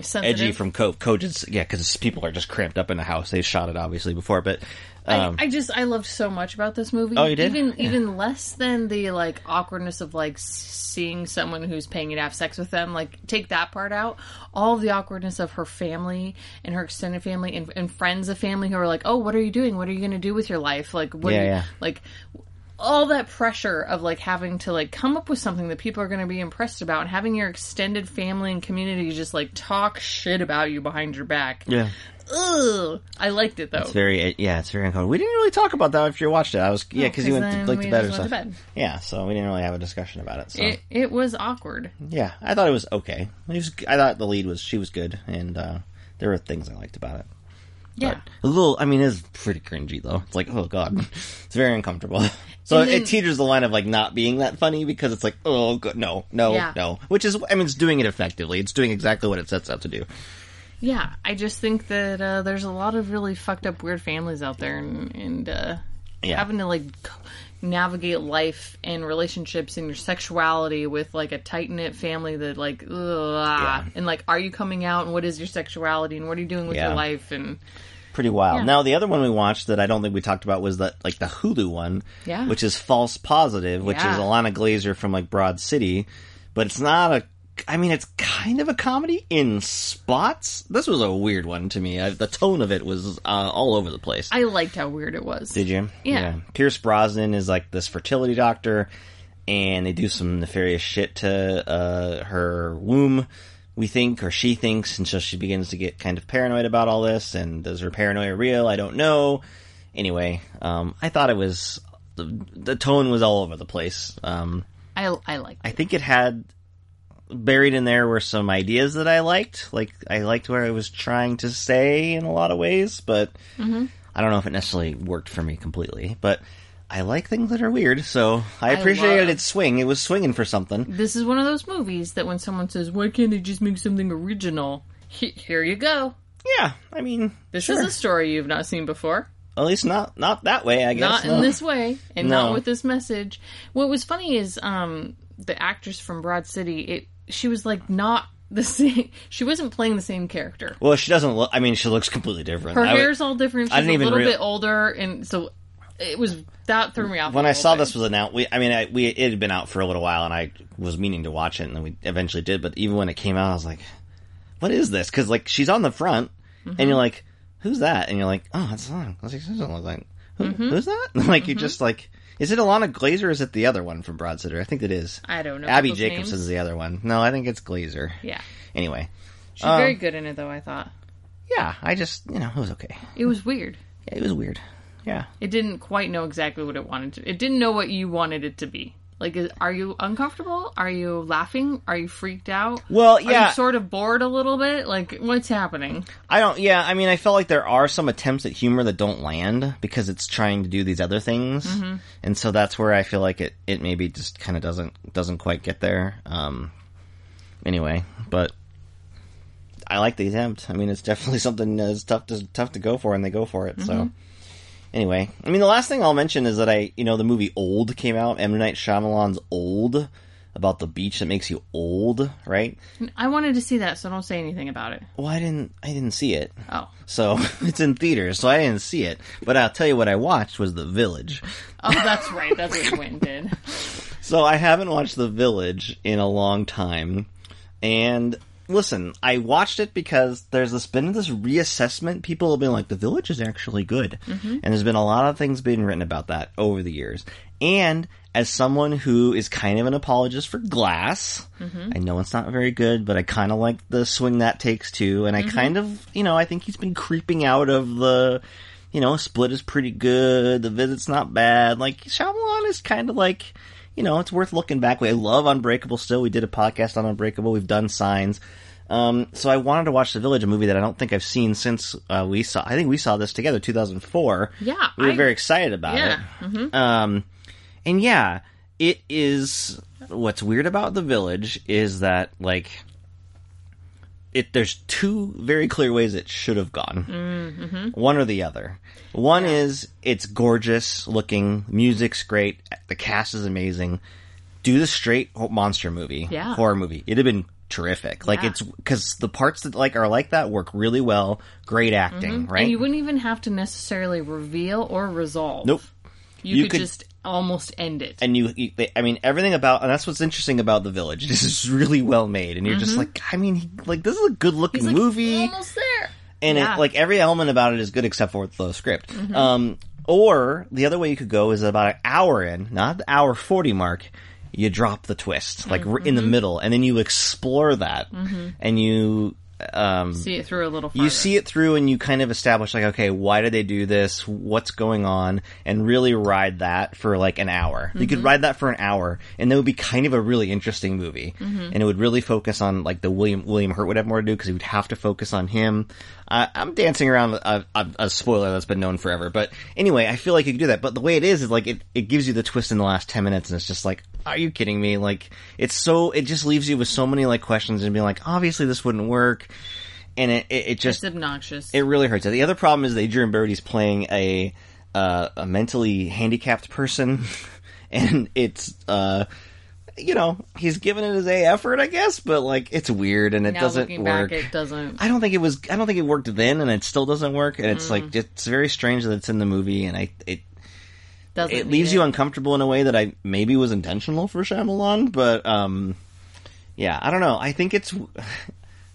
Sensitive. edgy from co- coaches yeah because people are just cramped up in the house. They shot it obviously before but um I, I just I loved so much about this movie. Oh, you did? Even Yeah. even less than the like awkwardness of like seeing someone who's paying you to have sex with them. Like take that part out. All the awkwardness of her family and her extended family and, and friends of family who are like, oh, what are you doing? What are you going to do with your life? Like what? Yeah, you, yeah. Like all that pressure of like having to like come up with something that people are going to be impressed about and having your extended family and community just like talk shit about you behind your back. yeah Ugh. I liked it though. it's very yeah it's very uncomfortable we didn't really talk about that if you watched it i was yeah because you went to, like we to bed or just went to something bed. yeah so we didn't really have a discussion about it so It it was awkward. yeah i thought it was okay it was, i thought the lead was she was good and uh there were things i liked about it Yeah. a little i mean it's pretty cringy though. It's like oh god. It's very uncomfortable. So then- it teeters the line of like not being that funny because it's like oh god, no no Yeah. no. Which is i mean it's doing it effectively. It's doing exactly what it sets out to do. Yeah, I just think that uh, there's a lot of really fucked up weird families out there, and, and uh, Yeah. having to like navigate life and relationships and your sexuality with like a tight knit family that like, ugh, and like, are you coming out and what is your sexuality and what are you doing with Yeah. your life and pretty wild. Yeah. Now the other one we watched that I don't think we talked about was that like the Hulu one, Yeah. which is False Positive, which Yeah. is Ilana Glazer from like Broad City, but it's not a I mean, it's kind of a comedy in spots. This was a weird one to me. I, the tone of it was uh, all over the place. I liked how weird it was. Did you? Yeah. Pierce Brosnan is like this fertility doctor, and they do some nefarious shit to uh, her womb, we think, or she thinks, and so she begins to get kind of paranoid about all this. And is her paranoia real? I don't know. Anyway, um, I thought it was the, the tone was all over the place. Um, I I liked. I think it had buried in there were some ideas that I liked. Like I liked where I was trying to say in a lot of ways, but I don't know if it necessarily worked for me completely. But I like things that are weird, so I I appreciated its swing. It was swinging for something. This is one of those movies that when someone says, "Why can't they just make something original?" Here you go. Yeah, I mean, This sure. is a story you've not seen before. at least not not that way. I guess not in this way and No. not with this message. What was funny is um the actress from Broad City. It she was like not the same. She wasn't playing the same character. Well, she doesn't look. I mean, she looks completely different. Her I would- hair's all different. She's I didn't a even little real- bit older, and so it was that threw me off. when I saw bit. this was announced, we, I mean, I, we it had been out for a little while, and I was meaning to watch it, and then we eventually did. But even when it came out, I was like, "What is this?" Because like she's on the front, and mm-hmm. you're like, "Who's that?" And you're like, "Oh, it's Ilana." I was like, "She doesn't look like who, mm-hmm. who's that?" like you mm-hmm. just like, is it Ilana Glazer? or Is it the other one from Broad City? I think it is. I don't know Abby Jacobs is the other one. No, I think it's Glazer. Yeah, Anyway, she's Um, very good in it, though. I thought yeah, I just you know it was okay. it was weird. Yeah, it was weird. Yeah. It didn't quite know exactly what it wanted to. It didn't know what you wanted it to be. Like, is, are you uncomfortable? Are you laughing? Are you freaked out? Well, Are yeah. you sort of bored a little bit? Like, what's happening? I don't. Yeah, I mean, I felt like there are some attempts at humor that don't land because it's trying to do these other things, mm-hmm. and so that's where I feel like it it maybe just kind of doesn't doesn't quite get there. Um, anyway, but I like the attempt. I mean, it's definitely something uh, that's tough to tough to go for, and they go for it. So. Mm-hmm. Anyway, I mean, the last thing I'll mention is that I, you know, the movie Old came out. M Night Shyamalan's Old about the beach that makes you old, right? I wanted to see that, so don't say anything about it. Well, I didn't, I didn't see it. Oh, So it's in theaters, so I didn't see it. But I'll tell you what I watched was The Village. oh, that's right. That's what Quentin did. So I haven't watched The Village in a long time. And listen, I watched it because there's this been this reassessment. People have been like, The Village is actually good. Mm-hmm. And there's been a lot of things being written about that over the years. And as someone who is kind of an apologist for Glass, mm-hmm. I know it's not very good, but I kind of like the swing that takes too. And I mm-hmm. kind of, you know, I think he's been creeping out of the you know, Split is pretty good. The Visit's not bad. Like Shyamalan is kind of like, you know, it's worth looking back. I love Unbreakable. Still, we did a podcast on Unbreakable. We've done Signs. Um, so I wanted to watch The Village, a movie that I don't think I've seen since uh, we saw. I think we saw this together, 2004. Yeah, we were I- very excited about Yeah, it. Um, and yeah, it is. What's weird about The Village is that like it there's two very clear ways it should have gone. Mm-hmm. One or the other. One is it's gorgeous looking, music's great, the cast is amazing. Do the straight monster movie, Yeah. horror movie. It'd have been terrific. Like Yeah. it's because the parts that like are like that work really well. Great acting, right? And you wouldn't even have to necessarily reveal or resolve. Nope. You, You could, could- just almost end it. and you, you they, I mean, everything about, and that's what's interesting about the village. This is really well made, and you're just like, I mean, like this is a good looking Mm-hmm. Like, movie, almost there. and yeah. Mm-hmm. it, like every element about it is good except for the script. Um, or the other way you could go is about an hour in, not the hour forty mark. You drop the twist, like r in the Mm-hmm. middle, and then you explore that, and you um, See it through a little. Farther. you see it through and you kind of establish like okay why did they do this? What's going on? And really ride that for like an hour. You could ride that for an hour and that would be kind of a really interesting movie. And it would really focus on like the william william hurt would have more to do because he would have to focus on him. Uh, i'm dancing around a, a, a spoiler that's been known forever but anyway i feel like you could do that. But the way it is is like it, it gives you the twist in the last 10 minutes and it's just like are you kidding me like it's so it just leaves you with so many like questions and being like obviously this wouldn't work and it, it, it just It's obnoxious. it really hurts. The other problem is that Adrien Brody's playing a uh, a mentally handicapped person, and it's uh, you know he's giving it his a effort, I guess, but like it's weird and it now doesn't work. back, it doesn't. I don't think it was. I don't think it worked then, and it still doesn't work. And it's Mm. like it's very strange that it's in the movie, and I it Doesn't it leaves you uncomfortable in a way that I maybe was intentional for Shyamalan, but um, yeah, I don't know. I think it's.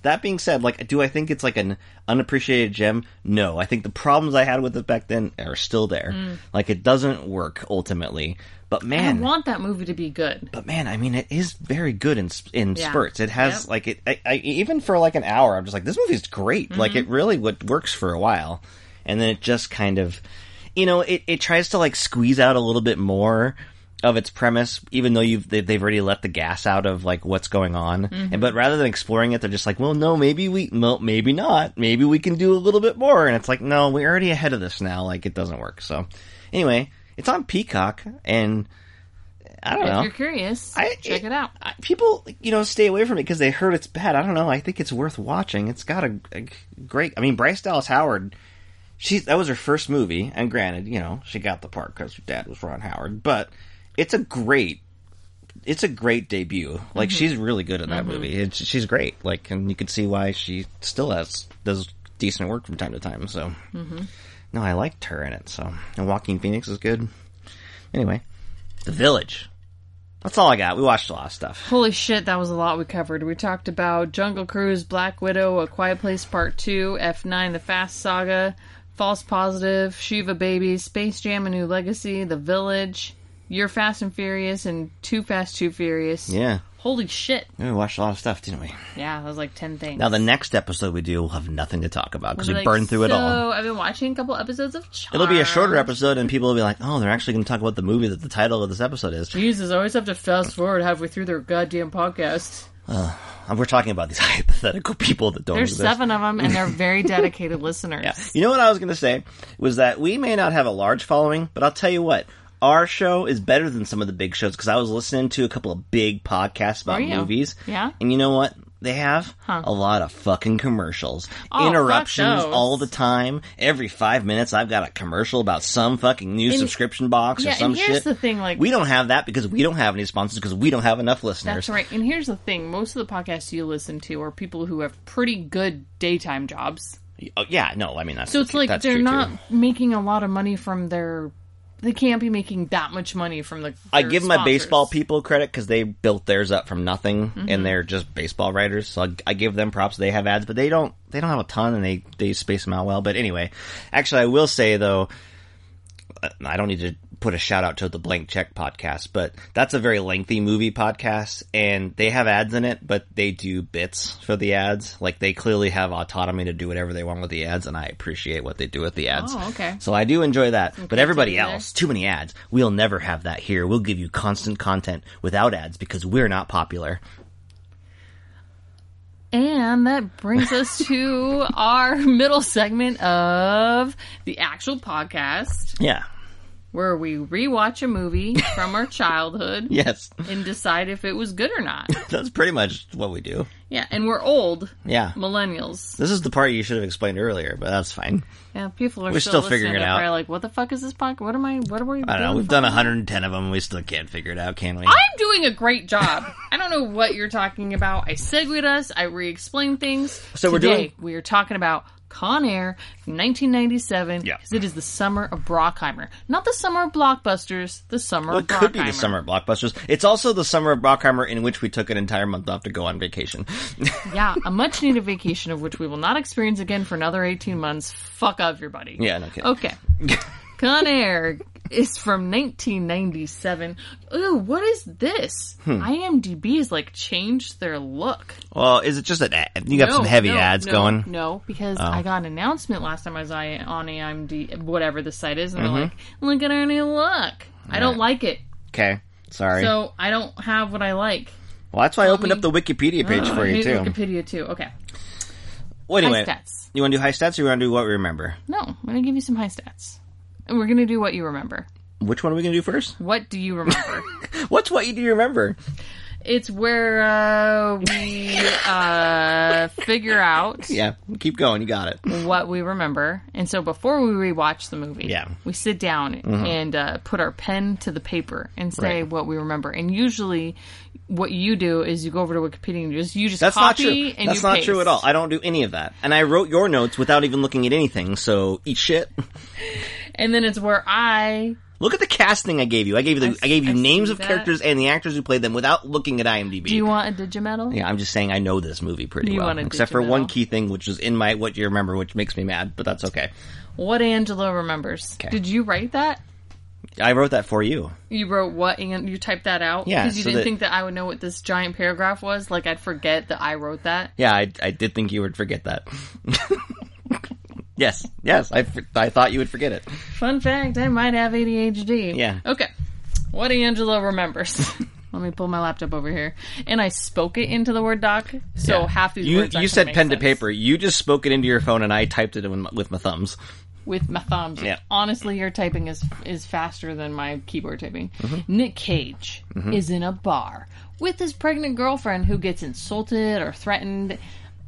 That being said, like, do I think it's like an unappreciated gem? No. I think the problems I had with it back then are still there. Like, it doesn't work ultimately. But man, I want that movie to be good. but man, I mean, it is very good in in Yeah. spurts. It has Yep. like it. I, I, even for like an hour, I'm just like, this movie's great. Like, Mm-hmm. it really would works for a while, and then it just kind of, you know, it it tries to like squeeze out a little bit more of its premise, even though you've they, they've already let the gas out of like what's going on. Mm-hmm. And but rather than exploring it, they're just like, well, no, maybe we, no, maybe not. Maybe we can do a little bit more. And it's like, no, we're already ahead of this now. Like, it doesn't work. So, anyway, it's on Peacock, and I don't If know. you're curious, I- check it out. I- people, you know, stay away from it because they heard it's bad. I don't know. I think it's worth watching. It's got a, a great. I mean, Bryce Dallas Howard. She that was her first movie, and granted, you know, she got the part because her dad was Ron Howard. But it's a great, it's a great debut. Like mm-hmm. she's really good in that mm-hmm. movie. It's, she's great. Like, and you can see why she still has does decent work from time to time. So, mm-hmm. no, I liked her in it. So, and Joaquin Phoenix is good. Anyway, The Village. That's all I got. We watched a lot of stuff. Holy shit, that was a lot we covered. We talked about Jungle Cruise, Black Widow, A Quiet Place Part 2, F9, The Fast Saga, False Positive, Shiva Baby, Space Jam, A New Legacy, The Village, You're Fast and Furious, and Too Fast, Too Furious. Yeah. Holy shit. We watched a lot of stuff, didn't we? Yeah, that was like 10 things. Now, the next episode we do, we'll have nothing to talk about because be like, burned through it all. So, I've been watching a couple episodes of Charmed. It'll be a shorter episode, and people will be like, oh, they're actually going to talk about the movie that the title of this episode is. Jesus, I always have to fast forward halfway through their goddamn podcast. And we're talking about these hypothetical people that don't There's exist. seven of them, and they're very dedicated listeners. Yeah. You know what I was going to say was that we may not have a large following, but I'll tell you what. Our show is better than some of the big shows because I was listening to a couple of big podcasts about movies. Yeah? And you know what? They have Huh. a lot of fucking commercials. Oh, Interruptions all the time. Every five minutes I've got a commercial about some fucking new And- subscription box Yeah, or some and here's shit. the thing, like- we don't have that because we don't have any sponsors because we don't have enough listeners. That's right. And here's the thing: most of the podcasts you listen to are people who have pretty good daytime jobs. Oh, yeah, no, I mean that's So it's like they're not too. making a lot of money from their. They can't be making that much money from the. I give my baseball people credit because they built theirs up from nothing, Mm-hmm. and they're just baseball writers. So I, I give them props. They have ads, but they don't. They don't have a ton, and they they space them out well. But anyway, actually, I will say though, uh, I don't need to put a shout out to the Blank Check podcast, but that's a very lengthy movie podcast, and they have ads in it, but they do bits for the ads. Like they clearly have autonomy to do whatever they want with the ads, and I appreciate what they do with the ads. Oh, okay. So I do enjoy that. but everybody there. else, too many ads. We'll never have that here. We'll give you constant content without ads because we're not popular. And that brings us to our middle segment of the actual podcast, Yeah. Where we rewatch a movie from our childhood Yes. and decide if it was good or not. That's pretty much what we do. Yeah, and we're old Yeah. millennials. This is the part you should have explained earlier, but that's fine. Yeah, people are We're still, still figuring it out. probably like, "What the fuck is this podcast? What am I? What are we?" I don't know. We've done 110 of them we still can't figure it out, can we? I'm doing a great job. I don't know what you're talking about. I segued us. I re-explained things. So we're doing- We are talking about Con Air from 1997. Yeah. because it is the summer of Bruckheimer, not the summer of blockbusters. The summer Well, of it could be the summer of blockbusters. It's also the summer of Bruckheimer in which we took an entire month off to go on vacation. Yeah, a much-needed vacation of which we will not experience again for another 18 months. Fuck everybody. yeah, no kidding. Okay. Con Air is from 1997. Ooh, what is this? Hmm. IMDb has like changed their look. Well, is it just that ad- you got No, some heavy no, ads no, going? Oh. No, because I got an announcement last time I was on IMDb, whatever the site is, and Mm-hmm. they're like, "Look at our new look." I don't like it, Okay, sorry. so I don't have what I like. well, that's why I opened me- up the Wikipedia page Ugh, for you too. Wikipedia too. Okay, Well, anyway, high stats. you want to do high stats or you want to do what we remember? No, I'm gonna give you some high stats, and we're gonna do what you remember. Which one are we going to do first? What do you remember? What's what you do you remember? It's where uh, we uh, figure out Yeah, keep going. You got it. what we remember. And so before we rewatch the movie, Yeah. Mm-hmm. we sit down and uh, put our pen to the paper and say Right. what we remember. And usually, what you do is you go over to Wikipedia and you just you just That's not copy true. and That's not true at all. I don't do any of that. And I wrote your notes without even looking at anything. So eat shit. And then it's where I Look at the casting I gave you. I gave you the, I I, gave you I names of that. characters and the actors who played them without looking at IMDb. Do you want a Digimedal? yeah, I'm just saying I know this movie pretty You well, want a except for one key thing, which is in my what you remember, which makes me mad, but that's okay. What Angela remembers. Okay. Did you write that? I wrote that for you. You wrote what and you typed that out? Yeah, Because you so didn't that- think that I would know what this giant paragraph was? Like I'd forget that I wrote that? Yeah, I, I did think you would forget that. yes, yes, I, I thought you would forget it. Fun fact, I might have ADHD. Yeah. Okay. What Angela remembers. Let me pull my laptop over here. And I spoke it into the Word doc, so Yeah. half these you words you said pen to paper. You just spoke it into your phone, and I typed it in, with my thumbs. with my thumbs. Yeah. Honestly, your typing is is faster than my keyboard typing. Mm-hmm. Nick Cage is in a bar with his pregnant girlfriend who gets insulted or threatened.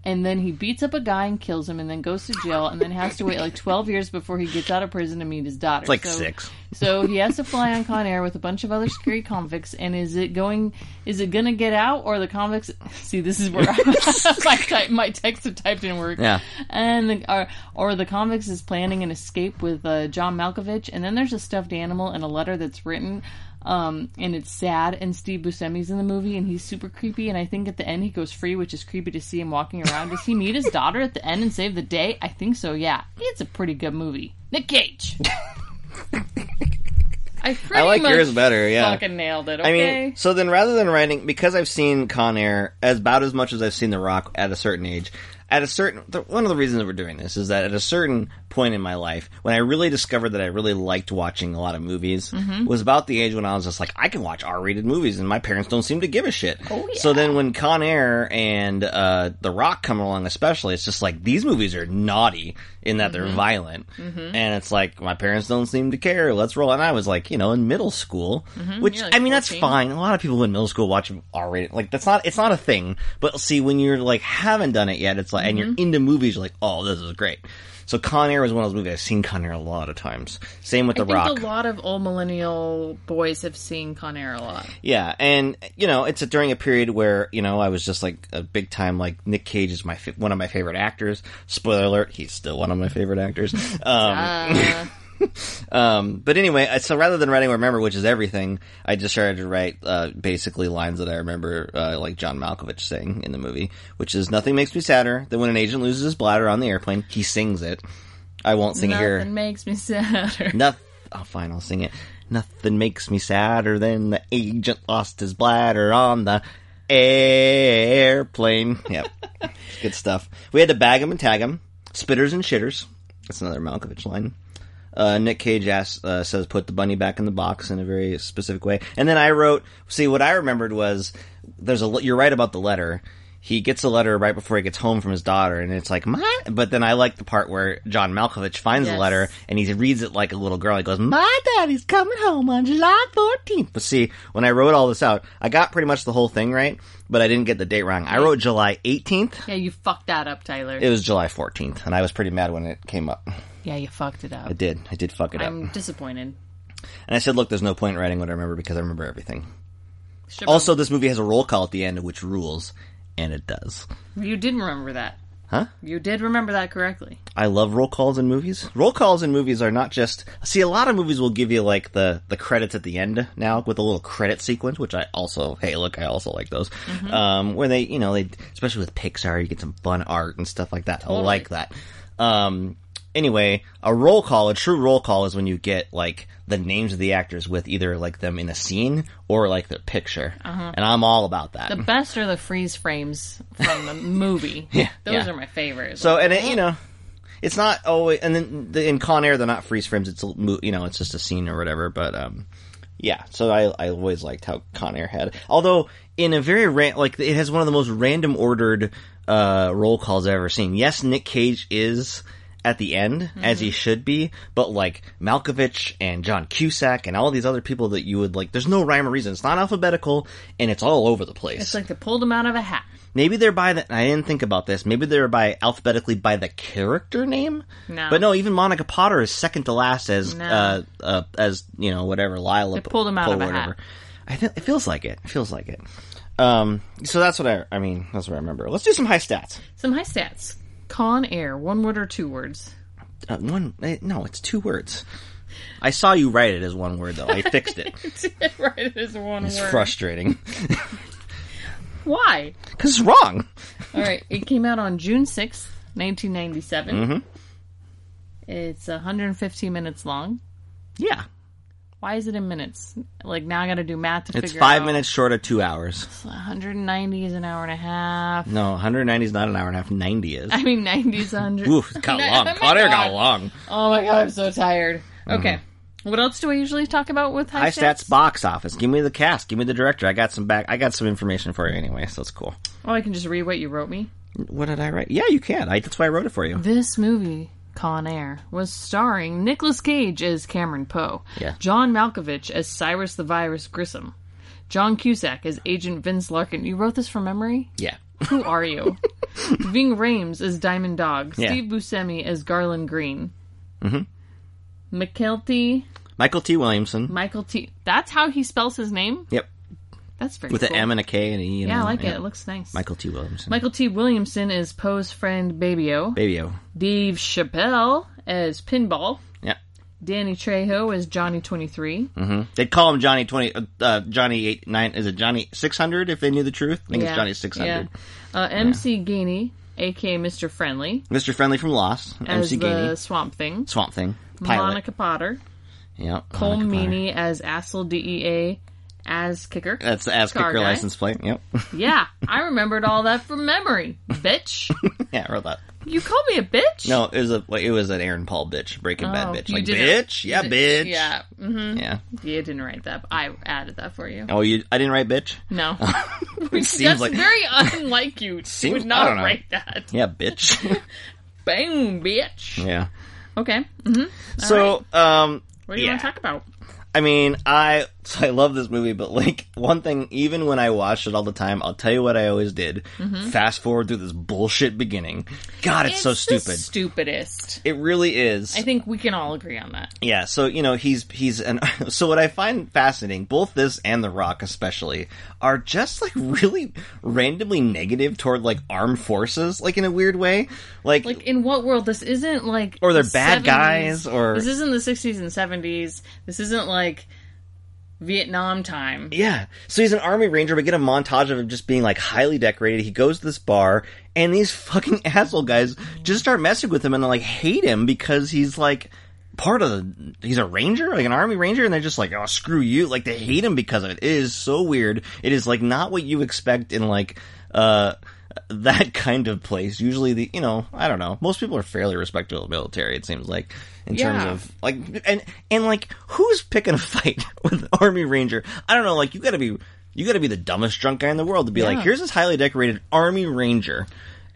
And then he beats up a guy and kills him, and then goes to jail, and then has to wait like twelve years before he gets out of prison to meet his daughter. It's like six. So he has to fly on Con Air with a bunch of other scary convicts. And is it going? Is it gonna get out, or the convicts? See, this is where my type, my text have typed in work Yeah. and the, or, or the convicts is planning an escape with uh, John Malkovich, and then there's a stuffed animal and a letter that's written, um, and it's sad. And Steve Buscemi's in the movie, and he's super creepy. And I think at the end he goes free, which is creepy to see him walking around. Does he meet his daughter at the end and save the day? I think so. Yeah, it's a pretty good movie. Nick Cage. I, I like yours better, yeah. Fucking nailed it. I mean, so then rather than writing, because I've seen Con Air as about as much as I've seen The Rock at a certain age, at a certain, th- one of the reasons that we're doing this is that at a certain point in my life, when I really discovered that I really liked watching a lot of movies, Mm-hmm. was about the age when I was just like, I can watch R-rated movies and my parents don't seem to give a shit. Oh, yeah. So then when Con Air and, uh, The Rock come along especially, it's just like, these movies are naughty in that Mm-hmm. they're violent. And it's like, my parents don't seem to care, let's roll. And I was like, you know, in middle school, which, Mm-hmm. You're like I mean, that's fine. A lot of people in middle school watch R-rated. Like that's not it's not a thing. But see, when you're like haven't done it yet, it's like and you're into movies, you're like, oh, this is great. So Con Air was one of those movies I've seen Con Air a lot of times. Same with I The think Rock. a lot of old millennial boys have seen Con Air a lot. Yeah, and you know, it's a, during a period where you know I was just like a big time like Nick Cage is my one of my favorite actors. Spoiler alert, he's still one of my favorite actors. Um, Uh, Um, but anyway, so rather than writing remember, which is everything, I just started to write uh, basically lines that I remember, uh, like John Malkovich saying in the movie, which is "Nothing makes me sadder than when an agent loses his bladder on the airplane." He sings it. I won't sing it here. nothing makes me sadder. Nothing. Oh, fine, I'll sing it. Nothing makes me sadder than the agent lost his bladder on the airplane. Yep, good stuff. We had to bag him and tag him. Spitters and shitters. That's another Malkovich line. Uh, Nick Cage asks, uh, says, "Put the bunny back in the box" in a very specific way. And then I wrote, "See, what I remembered was there's a. You're right about the letter. He gets a letter right before he gets home from his daughter, and it's like, my. But then I like the part where John Malkovich finds the letter and he reads it like a little girl. He goes, "My daddy's coming home on July 14th." But see, when I wrote all this out, I got pretty much the whole thing right, but I didn't get the date wrong. I wrote July 18th. yeah, you fucked that up, Tyler. It was July 14th, and I was pretty mad when it came up. Yeah, you fucked it up. I did. I did fuck it up. I'm disappointed. And I said, look, there's no point in writing what I remember because I remember everything. Should've- Also, this movie has a roll call at the end, which rules, and it does. you did remember that. Huh? You did remember that correctly. I love roll calls in movies. Roll calls in movies are not just see a lot of movies will give you like the the credits at the end now with a little credit sequence, which I also hey look I also like those. Um, where they you know they especially with Pixar you get some fun art and stuff like that. I like that. Um, anyway, a roll call, a true roll call is when you get like the names of the actors with either like them in a scene or like their picture, and I'm all about that. The best are the freeze frames from the movie. Yeah, Those yeah. are my favorites. So and it, you know, it's not always. And then the, in Con Air, they're not freeze frames. It's you know, it's just a scene or whatever. But um, yeah. So I I always liked how Con Air had. Although in a very ran- like it has one of the most random ordered uh roll calls I've ever seen. Yes, Nick Cage is. At the end, as he should be, but like Malkovich and John Cusack and all these other people that you would like, there's no rhyme or reason. It's not alphabetical, and it's all over the place. it's like they pulled them out of a hat. Maybe they're by the. I didn't think about this. Maybe they're by alphabetically by the character name. No. But no, even Monica Potter is second to last as No. uh, uh as you know whatever Lila. They pulled him out of a whatever. hat. I think it feels like it. It feels like it. Um. So that's what I. I mean, that's what I remember. Let's do some high stats. Some high stats. Con Air, one word or two words. Uh, one. eh, No, it's two words. I saw you write it as one word though. I fixed it. right, it is one It's word. It's frustrating Why? because it's wrong. All right, it came out on June sixth, nineteen ninety seven. Mm-hmm. It's 115 minutes long. Yeah, Why is it in minutes? Like now I got to do math to it's figure five out. minutes short of two hours. 190 is an hour and a half. No, 190 is not an hour and a half. 90 is. I mean, 90 is 100. Oof, it got long. oh my Con Air got God. long. Oh my god, I'm so tired. Mm-hmm. Okay. What else do I usually talk about with high, High stats box office. Give me the cast. Give me the director. I got some back. I got some information for you anyway, so it's cool. Oh, I can just read what you wrote me. What did I write? Yeah, you can. I, that's why I wrote it for you. This movie, Con Air, was starring Nicolas Cage as Cameron Poe, Yeah. John Malkovich as Cyrus the Virus Grissom, John Cusack as Agent Vince Larkin. You wrote this from memory? Yeah. Who are you? Ving Rhames as Diamond Dog, Yeah. Steve Buscemi as Garland Green. Mm-hmm. Mykelti, Michael T. Williamson. Michael T. That's how he spells his name. Yep. That's very With cool. an M and a K and an E. And Yeah, I like it. It looks nice. Michael T. Williamson. Michael T. Williamson is Poe's friend Babyo. Baby-O. Dave Chappelle as Pinball. Yeah. Danny Trejo as Johnny 23. hmm They'd call him Johnny 20, uh, uh, Johnny 8, 9, is it Johnny 600 if they knew the truth? I think it's Johnny 600. Yeah. Uh, MC Gainey, aka Mr. Friendly, Mr. Friendly from Lost. as MC the Gainey. Swamp Thing. Swamp Thing. Pilot. Monica Potter. yeah. Colm Meaney as Assel DEA as Kicker. That's the ass kicker guy. license plate. Yep. Yeah, I remembered all that from memory. Bitch. yeah, I wrote that. You called me a bitch? No, it was a well, it was an Aaron Paul bitch, Breaking Oh, Bad bitch. Like bitch, yeah, bitch, Yeah. hmm yeah. You didn't write that. I added that for you. Oh, you? I didn't write bitch. No. It seems That's like very unlike you. You Seems- would not write that. yeah, bitch. Boom, bitch. yeah. Okay. Mm-hmm. So, um, What do you yeah. want to talk about? I mean, I so I love this movie, but like one thing, even when I watched it all the time, I'll tell you what I always did: mm-hmm. fast forward through this bullshit beginning. God, it's, so the stupid. stupidest. it really is. I think we can all agree on that. Yeah, so you know he's he's an so what I find fascinating, both this and The Rock especially, are just like really randomly negative toward like armed forces, like in a weird way, like, Like, in what world? This isn't like. Or they're the bad 70s. guys, or- This isn't the 60s and 70s. This isn't like Vietnam time. yeah. So he's an army ranger. We get a montage of him just being like highly decorated. He goes to this bar, and these fucking asshole guys just start messing with him and like hate him because he's like part of the he's a ranger like an army ranger and they're just like oh screw you like they hate him because of it it is so weird it is like not what you expect in like uh that kind of place. Usually the you know i don't know. Most people are fairly respectable military it seems like in terms of like and and like who's picking a fight with army ranger? I don't know like you gotta be you gotta be the dumbest drunk guy in the world to be like here's this highly decorated army ranger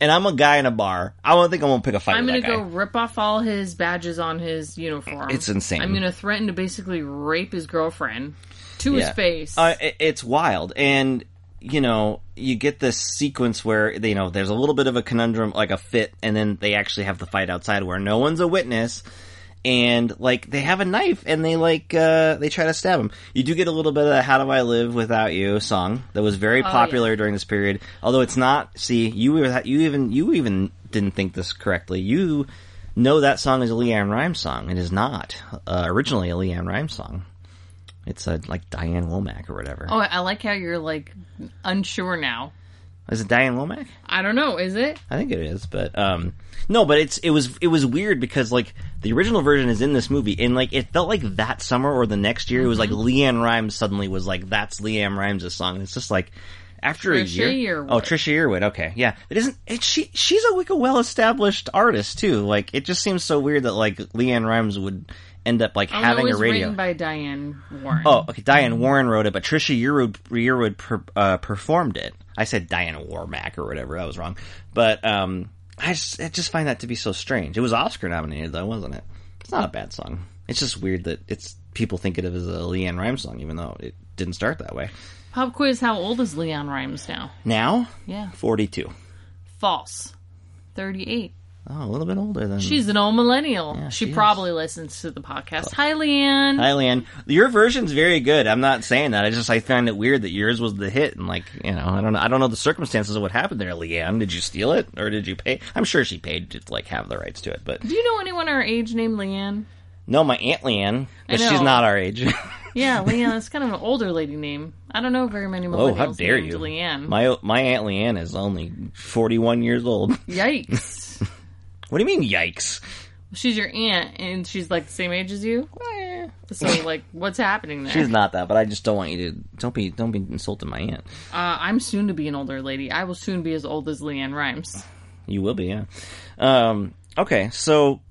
and i'm a guy in a bar. I don't think i'm gonna pick a fight I'm gonna go rip off all his badges on his uniform. It's insane. I'm gonna threaten to basically rape his girlfriend to his face. Uh, it- it's wild, and you know, you get this sequence where you know there's a little bit of a conundrum, like a fit, and then they actually have the fight outside where no one's a witness, and like they have a knife and they like uh they try to stab him. You do get a little bit of the "How Do I Live Without You" song that was very popular during this period, although it's not. See, you were- you even you even didn't think this correctly. You know that song is a LeAnn Rimes song. It is not uh, originally a LeAnn Rimes song. It's uh, like Diane Womack or whatever. oh, I like how you're like unsure now. Is it Diane Womack? I don't know. Is it? I think it is, but um, no, but it's it was it was weird because like the original version is in this movie, and like it felt like that summer or the next year, it was like Mm-hmm. LeAnn Rimes suddenly was like that's LeAnn Rimes' song, and it's just like after a year. Yearwood. Oh, Trisha Yearwood. Okay, yeah, it isn't. It, she she's a like a well established artist too. Like it just seems so weird that like LeAnn Rimes would end up like Oh, having a was radio. written by Diane Warren. Oh, okay. Diane Warren wrote it, but Trisha Yearwood, Yearwood per, uh, performed it. I said Diana Warmack or whatever. That was wrong. But um, I just, I just find that to be so strange. It was Oscar nominated, though, wasn't it? It's not a bad song. It's just weird that it's people think of it as a LeAnn Rimes song, even though it didn't start that way. Pop quiz: How old is LeAnn Rimes now? Now, Yeah, forty-two. false. Thirty-eight. Oh, a little bit older than. She's an old millennial. Yeah, she she is. probably listens to the podcast. Oh. Hi, LeAnn. Hi, LeAnn. Your version's very good. I'm not saying that. I just I find it weird that yours was the hit, and like you know, I don't know. I don't know the circumstances of what happened there, LeAnn. Did you steal it, or did you pay? I'm sure she paid to like have the rights to it, but Do you know anyone our age named Leanne? No, my aunt Leanne, but she's not our age. Yeah, Leanne. It's kind of an older lady name. I don't know very many millennials oh, how dare named you! Leanne. My my aunt Leanne is only forty one years old. Yikes. What do you mean, yikes? she's your aunt, and she's like the same age as you. So, like, what's happening there? She's not that, but I just don't want you to don't be don't be insulting my aunt. Uh, I'm soon to be an older lady. I will soon be as old as LeAnn Rimes. You will be, yeah. Um, okay, so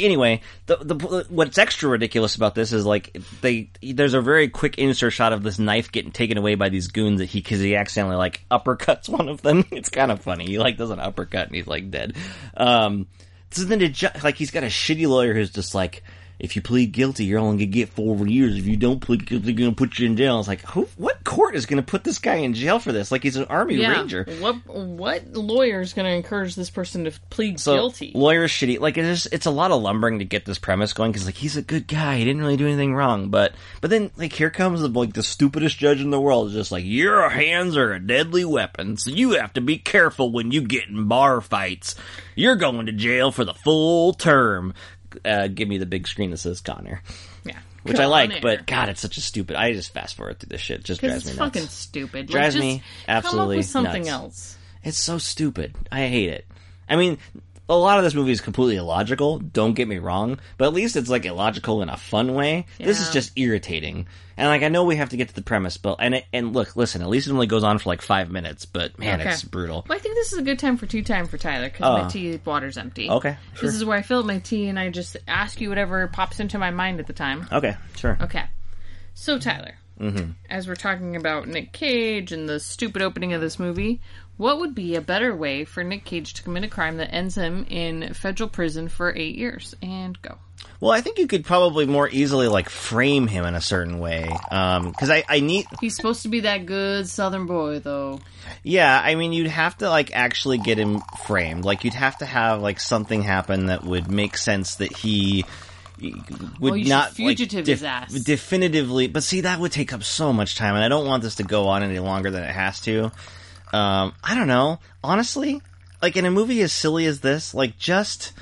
anyway, the, the what's extra ridiculous about this is like they there's a very quick insert shot of this knife getting taken away by these goons that he because he accidentally like uppercuts one of them. It's kind of funny. He like does an uppercut and he's like dead. Um, so then like he's got a shitty lawyer who's just like. If you plead guilty, you're only gonna get four years. If you don't plead guilty, they're gonna put you in jail. It's like, who, what court is gonna put this guy in jail for this? Like he's an army Yeah. ranger. What what lawyer is going to encourage this person to plead So guilty? lawyer's shitty. Like it's just, it's a lot of lumbering to get this premise going because like he's a good guy. He didn't really do anything wrong. But but then like here comes the, like the stupidest judge in the world. Is just like your hands are a deadly weapon, so you have to be careful when you get in bar fights. You're going to jail for the full term. Uh, give me the big screen that says Con Air, yeah, which I like. But. God, it's such a stupid. I just fast forward through this shit. It just drives it's me nuts. fucking stupid. Drives like, me absolutely come up with something nuts. else. It's so stupid. I hate it. I mean, a lot of this movie is completely illogical. Don't get me wrong, but at least it's like illogical in a fun way. This is just irritating. And like I know we have to get to the premise, but and it, and look, listen. At least it only goes on for like five minutes, but man, Okay. it's brutal. Well, I think this is a good time for tea time for Tyler because Oh. my tea water's empty. Okay, sure. This is where I fill up my tea and I just ask you whatever pops into my mind at the time. Okay, sure. Okay. So, Tyler, Mm-hmm. as we're talking about Nick Cage and the stupid opening of this movie, what would be a better way for Nick Cage to commit a crime that ends him in federal prison for eight years? And go. Well, I think you could probably more easily like frame him in a certain way, because I I need He's supposed to be that good Southern boy, though. Yeah, I mean, you'd have to like actually get him framed. Like, you'd have to have like something happen that would make sense that he would should not fugitive like, his ass. definitively. But see, that would take up so much time, and I don't want this to go on any longer than it has to. Um, I don't know. Honestly, like in a movie as silly as this, like just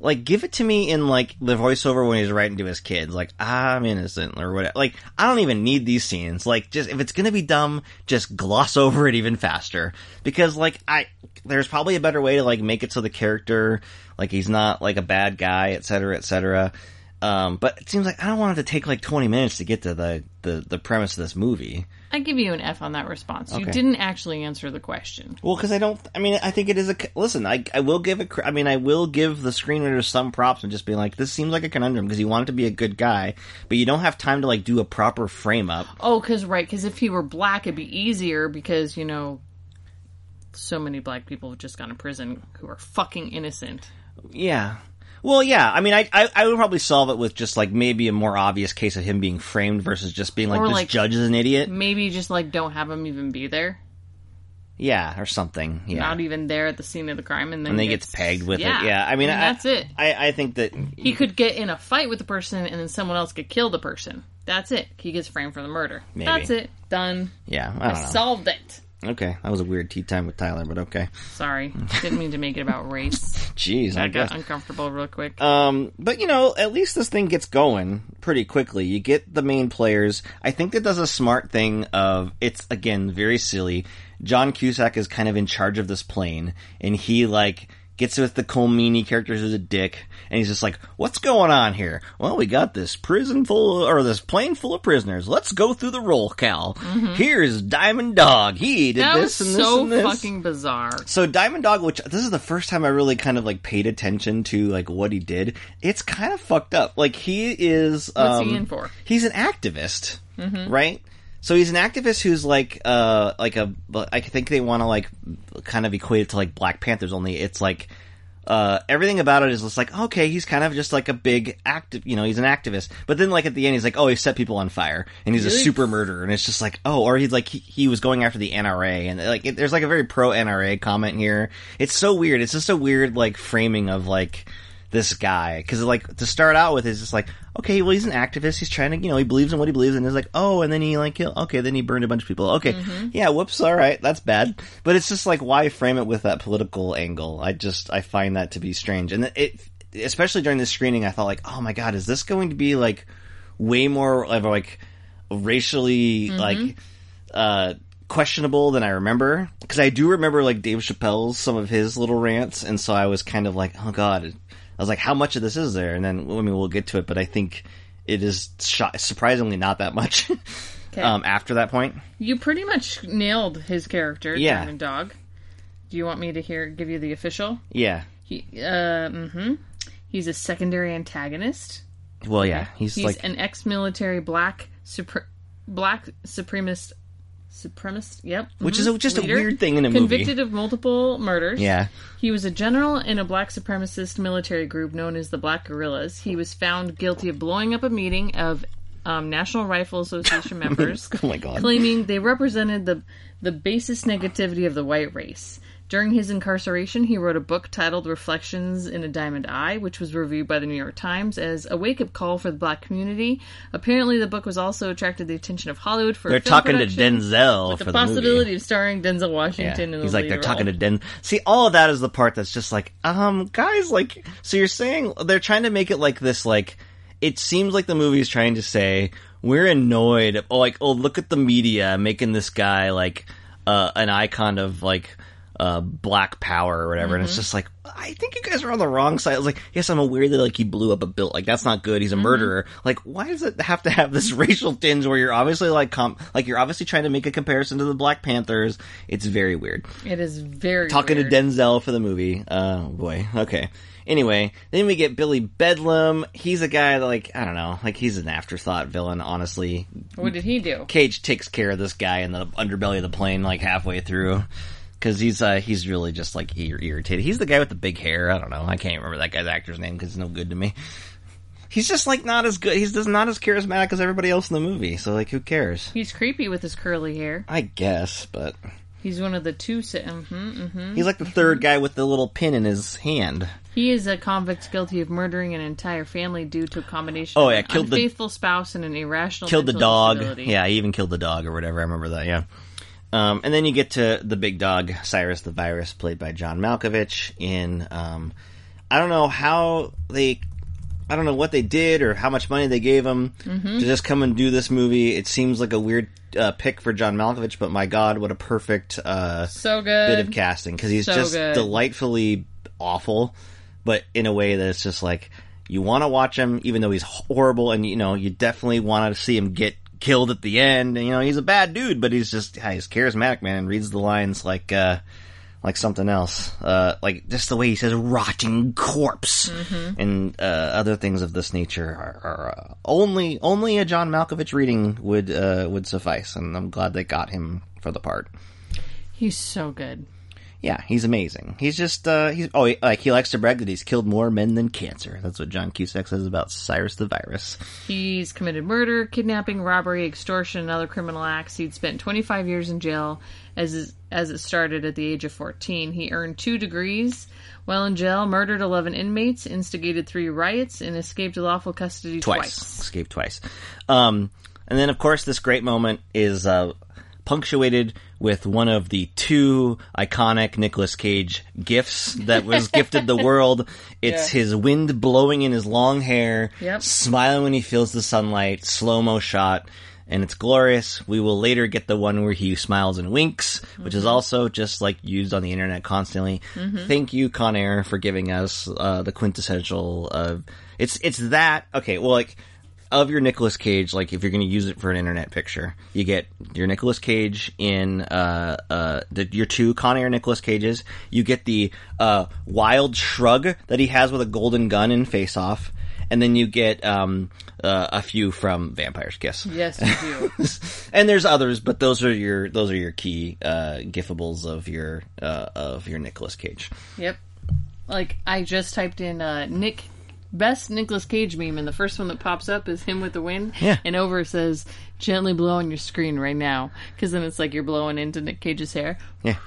like give it to me in like the voiceover when he's writing to his kids like i'm innocent or whatever like i don't even need these scenes like just if it's gonna be dumb just gloss over it even faster because like i there's probably a better way to like make it so the character like he's not like a bad guy etc cetera, etc cetera. Um but it seems like i don't want it to take like 20 minutes to get to the the, the premise of this movie I give you an F on that response. You didn't actually answer the question. Well, because I don't. I mean, I think it is a. Listen, I I will give it. I mean, I will give the screenwriter some props and just be like, this seems like a conundrum because you want it to be a good guy, but you don't have time to like do a proper frame up. Oh, because right, because if he were black, it'd be easier because you know, so many black people have just gone to prison who are fucking innocent. Yeah. Well, yeah. I mean, I, I I would probably solve it with just like maybe a more obvious case of him being framed versus just being like Or, this like- judge is an idiot. Maybe just like don't have him even be there, Yeah, or something. Yeah. not even there at the scene of the crime, and then and then he gets, pegged with it. Yeah. I mean, I, that's it. I I think that He could get in a fight with the person, and then someone else could kill the person. That's it. He gets framed for the murder. Maybe. That's it. Done. yeah. I don't know. Solved it. Okay, that was a weird tea time with Tyler, but okay. Sorry, didn't mean to make it about race. Jeez, I I got uncomfortable real quick. Um, but you know, at least this thing gets going pretty quickly. You get the main players. I think that does a smart thing of it's again very silly. John Cusack is kind of in charge of this plane, and he like gets with the Colm Meaney characters who's a dick, and he's just like, "What's going on here? Well, we got this prison full or this plane full of prisoners. Let's go through the roll cal. Here's Diamond Dog. He did Mm-hmm. that this and this so and this. fucking bizarre. So Diamond Dog, which this is the first time I really kind of like paid attention to like what he did. It's kind of fucked up. Like he is. What's um, he in for? He's an activist, right? So he's an activist who's like, uh, like a. I think they want to like kind of equate it to like Black Panthers. Only it's like. Uh, everything about it is just like okay, he's kind of just like a big active, you know, he's an activist. But then, like at the end, he's like, oh, he set people on fire, and he's a super murderer, and it's just like, oh, or he's like, he, he was going after the NRA, and like, it, there's like a very pro NRA comment here. It's so weird. It's just a weird like framing of like this guy. Because like to start out with is just like okay well he's an activist. He's trying to you know he believes in what he believes in. And it's like oh and then he like okay then he burned a bunch of people. Okay. Yeah whoops all right that's bad. But it's just like why frame it with that political angle? I just i find that to be strange. And it especially during this screening, I thought like, oh my god, is this going to be like way more of like racially like uh questionable than I remember? Because I do remember like Dave Chappelle's some of his little rants, and so I was kind of like, oh god, I was like, how much of this is there? And then I mean, we'll get to it, but I think it is surprisingly not that much. Okay. um, after that point, You pretty much nailed his character, Yeah. Diamond Dog. Do you want me to hear give you the official? yeah. He, uh, mm-hmm. He's a secondary antagonist. Well, yeah, he's, He's like an ex-military black supre- black supremacist supremacist. Yep, Which mhm, is a- just a weird thing in a movie. Convicted of multiple murders. yeah. He was a general in a black supremacist military group known as the Black Guerrillas. He was found guilty of blowing up a meeting of um, National Rifle Association members, Oh my god. claiming they represented the the basest negativity of the white race. During his incarceration, he wrote a book titled Reflections in a Diamond Eye, which was reviewed by the New York Times as a wake up call for the black community. Apparently, the book was also attracted the attention of Hollywood for They're talking to Denzel with for the the movie. possibility of starring Denzel Yeah. Washington in the He's like they're talking to Den. See, all of that is the part that's just like, um, guys, like, so you're saying they're trying to make it like this, like, it seems like the movie is trying to say we're annoyed. Oh, like, oh, look at the media making this guy like uh, an icon of like uh, black power or whatever, and it's just like, I think you guys are on the wrong side. I was like, yes, I'm aware that like he blew up a bill, like that's not good. He's a murderer. Like, why does it have to have this racial tinge where you're obviously like, comp- like you're obviously trying to make a comparison to the Black Panthers? It's very weird It is very talking weird. to Denzel for the movie. Oh boy. Okay. Anyway, then we get Billy Bedlam. He's a guy that like I don't know, like he's an afterthought villain. Honestly, What did he do? Cage takes care of this guy in the underbelly of the plane like halfway through. Cause he's uh he's really just like ir- irritated. He's the guy with the big hair. I don't know. I can't remember that guy's actor's name because it's no good to me. He's just like not as good. He's just not as charismatic as everybody else in the movie. So like, who cares? He's creepy with his curly hair. I guess, but He's one of the two. Si- mm-hmm, mm-hmm. he's like the third guy with the little pin in his hand. He is a convict guilty of murdering an entire family due to a combination Oh, of yeah, killed the- unfaithful spouse and an irrational killed the dog. disability. Yeah, he even killed the dog or whatever. I remember that. Yeah. Um, and then you get to the big dog, Cyrus the Virus, played by John Malkovich. In um, I don't know how they, I don't know what they did or how much money they gave him Mm-hmm. to just come and do this movie. It seems like a weird uh, pick for John Malkovich, but my God, what a perfect uh, So good. bit of casting because he's So just good. delightfully awful, but in a way that it's just like you want to watch him, even though he's horrible, and you know you definitely want to see him get killed at the end. And you know he's a bad dude, but he's just he's charismatic, man, and reads the lines like uh like something else, uh like just the way he says "rotting corpse" and uh, other things of this nature are, are uh, only only a John Malkovich reading would uh would suffice, and I'm glad they got him for the part. He's so good. Yeah, he's amazing. He's just uh he's oh he, like he likes to brag that he's killed more men than cancer. That's what John Cusack says about Cyrus the Virus. He's committed murder, kidnapping, robbery, extortion, and other criminal acts. He'd spent 25 years in jail as as it started at the age of 14. He earned two degrees while in jail, murdered 11 inmates, instigated three riots, and escaped lawful custody Twice. twice. Escaped twice. Um and then of course this great moment is uh punctuated with one of the two iconic Nicolas Cage gifts that was gifted the world. It's Yeah. his wind blowing in his long hair, Yep. smiling when he feels the sunlight, slow-mo shot. And it's glorious. We will later get the one where he smiles and winks, which Mm-hmm. is also just like used on the internet constantly. Thank you, Con Air, for giving us uh, the quintessential. of it's it's that okay. Well, like of your Nicolas Cage, like if you're going to use it for an internet picture, you get your Nicolas Cage in uh uh the, your two Con Air Nicolas Cages. You get the uh wild shrug that he has with a golden gun in Face Off, and then you get um uh, a few from Vampire's Kiss. Yes, you do. and there's others, but those are your those are your key uh giffables of your uh of your Nicolas Cage. Yep. Like I just typed in uh, Nick best Nicolas Cage meme, and the first one that pops up is him with the wind. Yeah. And over says gently blow on your screen right now, because then it's like you're blowing into Nick Cage's hair. Yeah.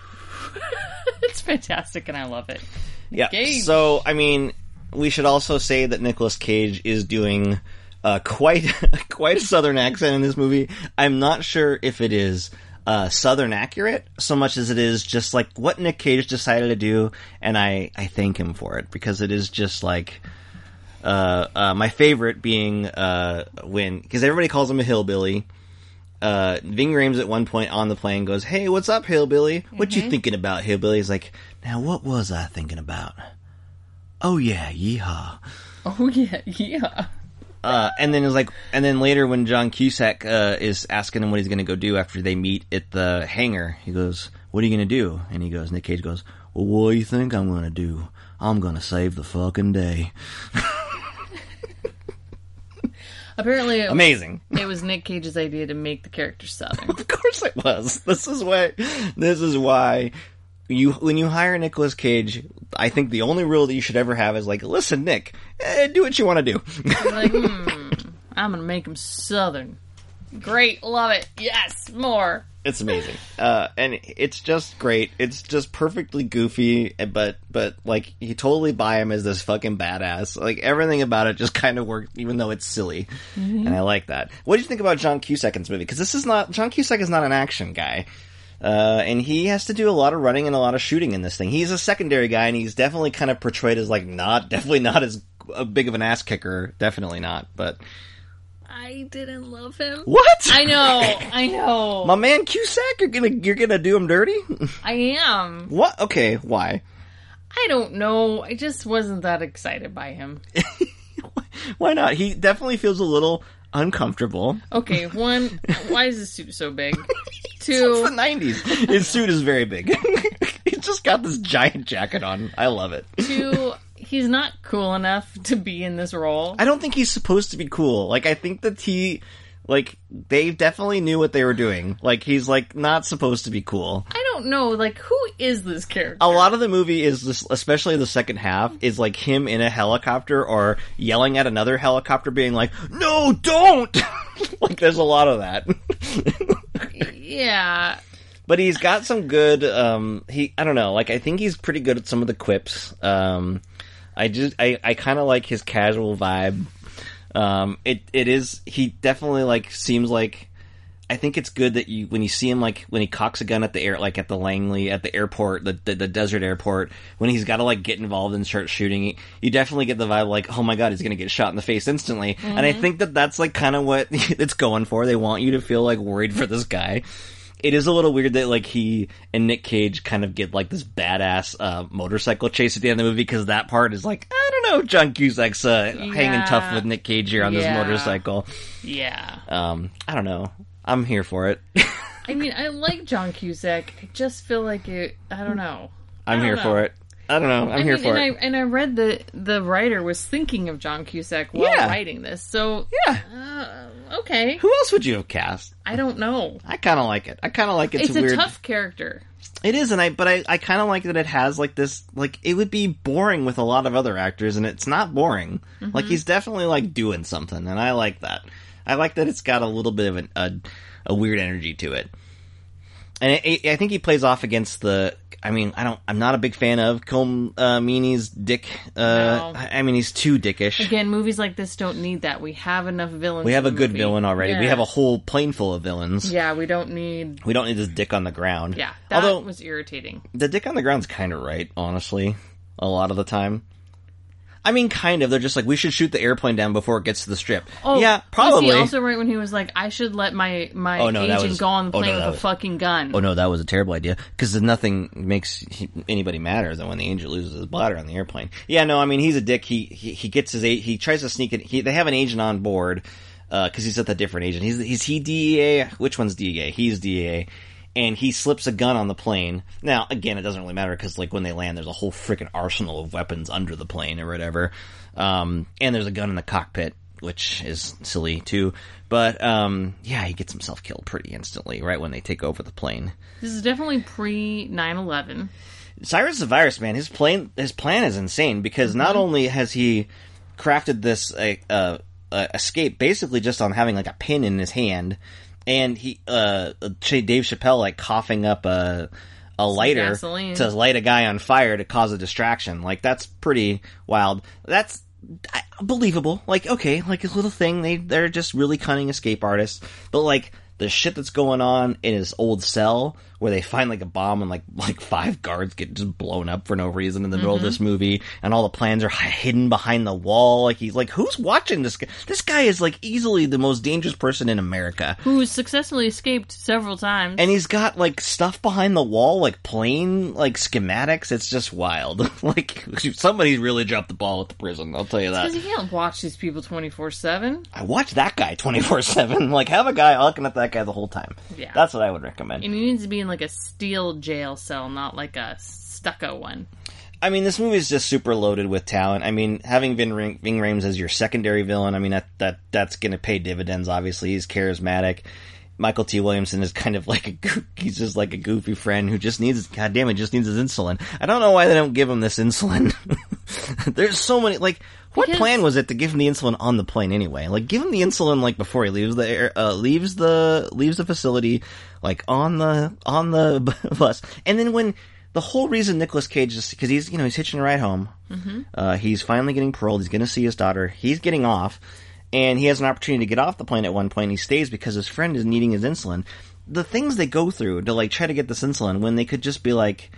It's fantastic, and I love it. Yeah. Cage. So, I mean, we should also say that Nicolas Cage is doing uh, quite quite a southern accent in this movie. I'm not sure if it is uh, Southern accurate so much as it is just like what Nick Cage decided to do, and I I thank him for it because it is just like. Uh, uh, my favorite being uh, when because everybody calls him a hillbilly. Uh, Ving Rhames at one point on the plane goes, "Hey, what's up, hillbilly? What you thinking about, hillbilly?" He's like, "Now, what was I thinking about?" Oh yeah, yeehaw. Oh yeah, yeah. Uh, and then it's like, and then later when John Cusack uh, is asking him what he's going to go do after they meet at the hangar, he goes, "What are you going to do?" And he goes, Nick Cage goes, "Well, what do you think I'm going to do? I'm going to save the fucking day." Apparently, it, Amazing. it was Nick Cage's idea to make the character southern. Of course it was. This is why. This is why. You when you hire Nicolas Cage, I think the only rule that you should ever have is like, listen, Nick, eh, do what you want to do. like, hmm, I'm gonna make him southern. Great, love it. Yes, more. It's amazing, uh, and it's just great. It's just perfectly goofy, but but like you totally buy him as this fucking badass. Like everything about it just kind of works, even though it's silly, and I like that. What do you think about John Cusack in movie? Because this is not John Cusack is not an action guy. Uh, and he has to do a lot of running and a lot of shooting in this thing. He's a secondary guy, and he's definitely kind of portrayed as like not, definitely not as a big of an ass kicker. Definitely not. But I didn't love him. what? I know, I know. my man Cusack, you're gonna you're gonna do him dirty? I am. what? Okay, why? I don't know. I just wasn't that excited by him. Why not? He definitely feels a little uncomfortable. Okay, one, why is his suit so big? It's Two, the nineties. His suit is very big. He's just got this giant jacket on. I love it. two, he's not cool enough to be in this role. I don't think he's supposed to be cool. Like I think that he like they definitely knew what they were doing. Like he's like not supposed to be cool. I don't know, like, who is this character? A lot of the movie is this, especially the second half, is like him in a helicopter or yelling at another helicopter, being like, "No, don't!" like there's a lot of that. Yeah, but he's got some good um he i don't know like i think he's pretty good at some of the quips um i just i i kind of like his casual vibe. Um it it is he definitely like seems like I think it's good that you when you see him like when he cocks a gun at the air like at the Langley at the airport the the, the desert airport when he's got to like get involved and start shooting you definitely get the vibe like oh my god he's gonna get shot in the face instantly. And I think that that's like kind of what it's going for. They want you to feel like worried for this guy it is a little weird that like he and Nick Cage kind of get like this badass uh, motorcycle chase at the end of the movie because that part is like I don't know John Cusack's uh, hanging tough with Nick Cage here on this motorcycle. yeah. Um, I don't know. I'm here for it. I mean, I like John Cusack. I just feel like it. I don't know. I'm here don't for know. it. I don't know. I'm I here mean, for and it. I and I read that the writer was thinking of John Cusack while Yeah. writing this. So yeah. uh, okay, Who else would you have cast? I don't know. I kind of like it. I kind of like it. It's, it's a weird. tough character. It is, and I but I, I kind of like that it has like this like it would be boring with a lot of other actors, and it's not boring. Like he's definitely like doing something, and I like that. I like that it's got a little bit of an, a a weird energy to it, and it- I think he plays off against the. I mean, I don't. I'm not a big fan of Colm uh, dick. Uh, No. I, I mean, he's too dickish. Again, movies like this don't need that. We have enough villains. we have a good movie. villain already. We have a whole plane full of villains. Yeah, we don't need. We don't need this dick on the ground. Yeah, that Although was irritating. the dick on the ground's kind of right, honestly. A lot of the time. I mean, kind of. They're just like, we should shoot the airplane down before it gets to the strip. Oh, yeah, Was probably. he also right when he was like, "I should let my my Oh, no, agent was- go on the oh, no, plane that with was- a fucking gun"? oh no, that was a terrible idea. Because nothing makes he- anybody madder than when the agent loses his bladder on the airplane. Yeah, no, I mean, he's a dick. He he, he gets his he tries to sneak it. He, they have an agent on board uh, because he's with a different agent. He's he's he DEA. Which one's DEA? He's DEA. And he slips a gun on the plane. Now, again, it doesn't really matter because, like, when they land, there's a whole freaking arsenal of weapons under the plane or whatever. Um, and there's a gun in the cockpit, which is silly too. But um, yeah, he gets himself killed pretty instantly right when they take over the plane. This is definitely pre 9-11. Cyrus the Virus, man, his plan his plan is insane because not only has he crafted this uh, uh, escape basically just on having like a pin in his hand, and he uh, Dave Chappelle like coughing up a a lighter gasoline. to light a guy on fire to cause a distraction. Like that's pretty wild. That's believable. Like, okay, like a little thing. They they're just really cunning escape artists. But like the shit that's going on in his old cell, where they find like a bomb and like like five guards get just blown up for no reason in the middle of this mm-hmm. movie, and all the plans are hidden behind the wall. Like he's like, who's watching this guy? This guy is like easily the most dangerous person in America. who's successfully escaped several times. And he's got like stuff behind the wall, like plane, like schematics. It's just wild. like somebody really dropped the ball at the prison. I'll tell you that. because you can't watch these people 24 7. I watch that guy twenty four seven. Like have a guy looking at that guy the whole time. Yeah. that's what I would recommend. And he needs to be in like a steel jail cell, not like a stucco one. I mean, this movie is just super loaded with talent. I mean, having Vin, Ring- Ving Rhames as your secondary villain, I mean that that that's going to pay dividends. Obviously, he's charismatic. Mykelti Williamson is kind of like a he's just like a goofy friend who just needs god damn it just needs his insulin. I don't know why they don't give him this insulin. There's so many like what Because- plan was it to give him the insulin on the plane anyway? Like give him the insulin like before he leaves the air, uh, leaves the leaves the facility, like on the on the bus, and then when the whole reason Nicolas Cage is because he's you know he's hitching a ride home, uh, he's finally getting paroled. He's going to see his daughter. He's getting off, and he has an opportunity to get off the plane at one point. He stays because his friend is needing his insulin. The things they go through to like try to get this insulin when they could just be like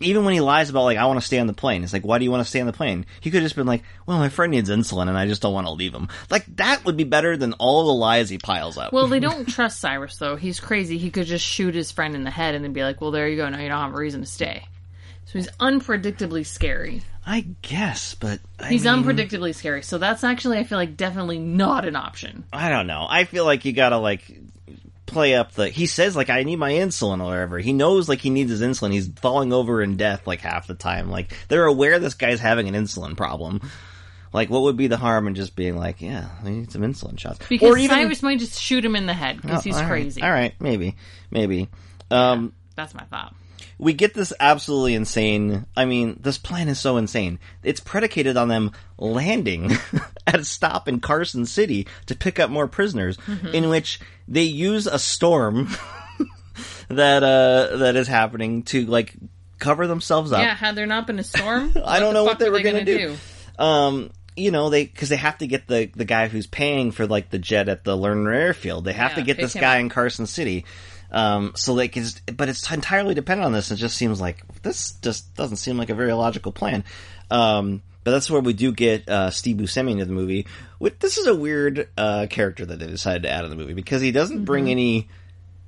even when he lies about like I want to stay on the plane, it's like why do you want to stay on the plane? He could have just been like, well, my friend needs insulin and I just don't want to leave him. Like that would be better than all the lies he piles up. Well, they don't trust Cyrus, though. He's crazy. He could just shoot his friend in the head and then be like, well, there you go. Now you don't have a reason to stay. So he's unpredictably scary. I guess, but I He's mean, unpredictably scary. So that's actually, I feel like, definitely not an option. I don't know. I feel like you gotta like play up the. He says like I need my insulin or whatever. He knows like he needs his insulin. He's falling over in death like half the time. Like they're aware this guy's having an insulin problem. Like what would be the harm in just being like, yeah, I need some insulin shots, Because or even Cyrus might just shoot him in the head because Oh, he's all right. crazy. All right, maybe, maybe. Um, That's my thought. We get this absolutely insane. I mean, this plan is so insane. It's predicated on them landing at a stop in Carson City to pick up more prisoners, Mm-hmm. in which they use a storm that uh that is happening to like cover themselves up. Yeah, had there not been a storm, I don't know what they were gonna, gonna do. um you know they because they have to get the the guy who's paying for like the jet at the Lerner Airfield. They have Yeah, to get this guy up. in Carson City. Um, so can, just, but it's entirely dependent on this. It just seems like this just doesn't seem like a very logical plan. Um, but that's where we do get uh, Steve Buscemi into the movie. This is a weird uh, character that they decided to add in the movie because he doesn't bring Mm-hmm. any.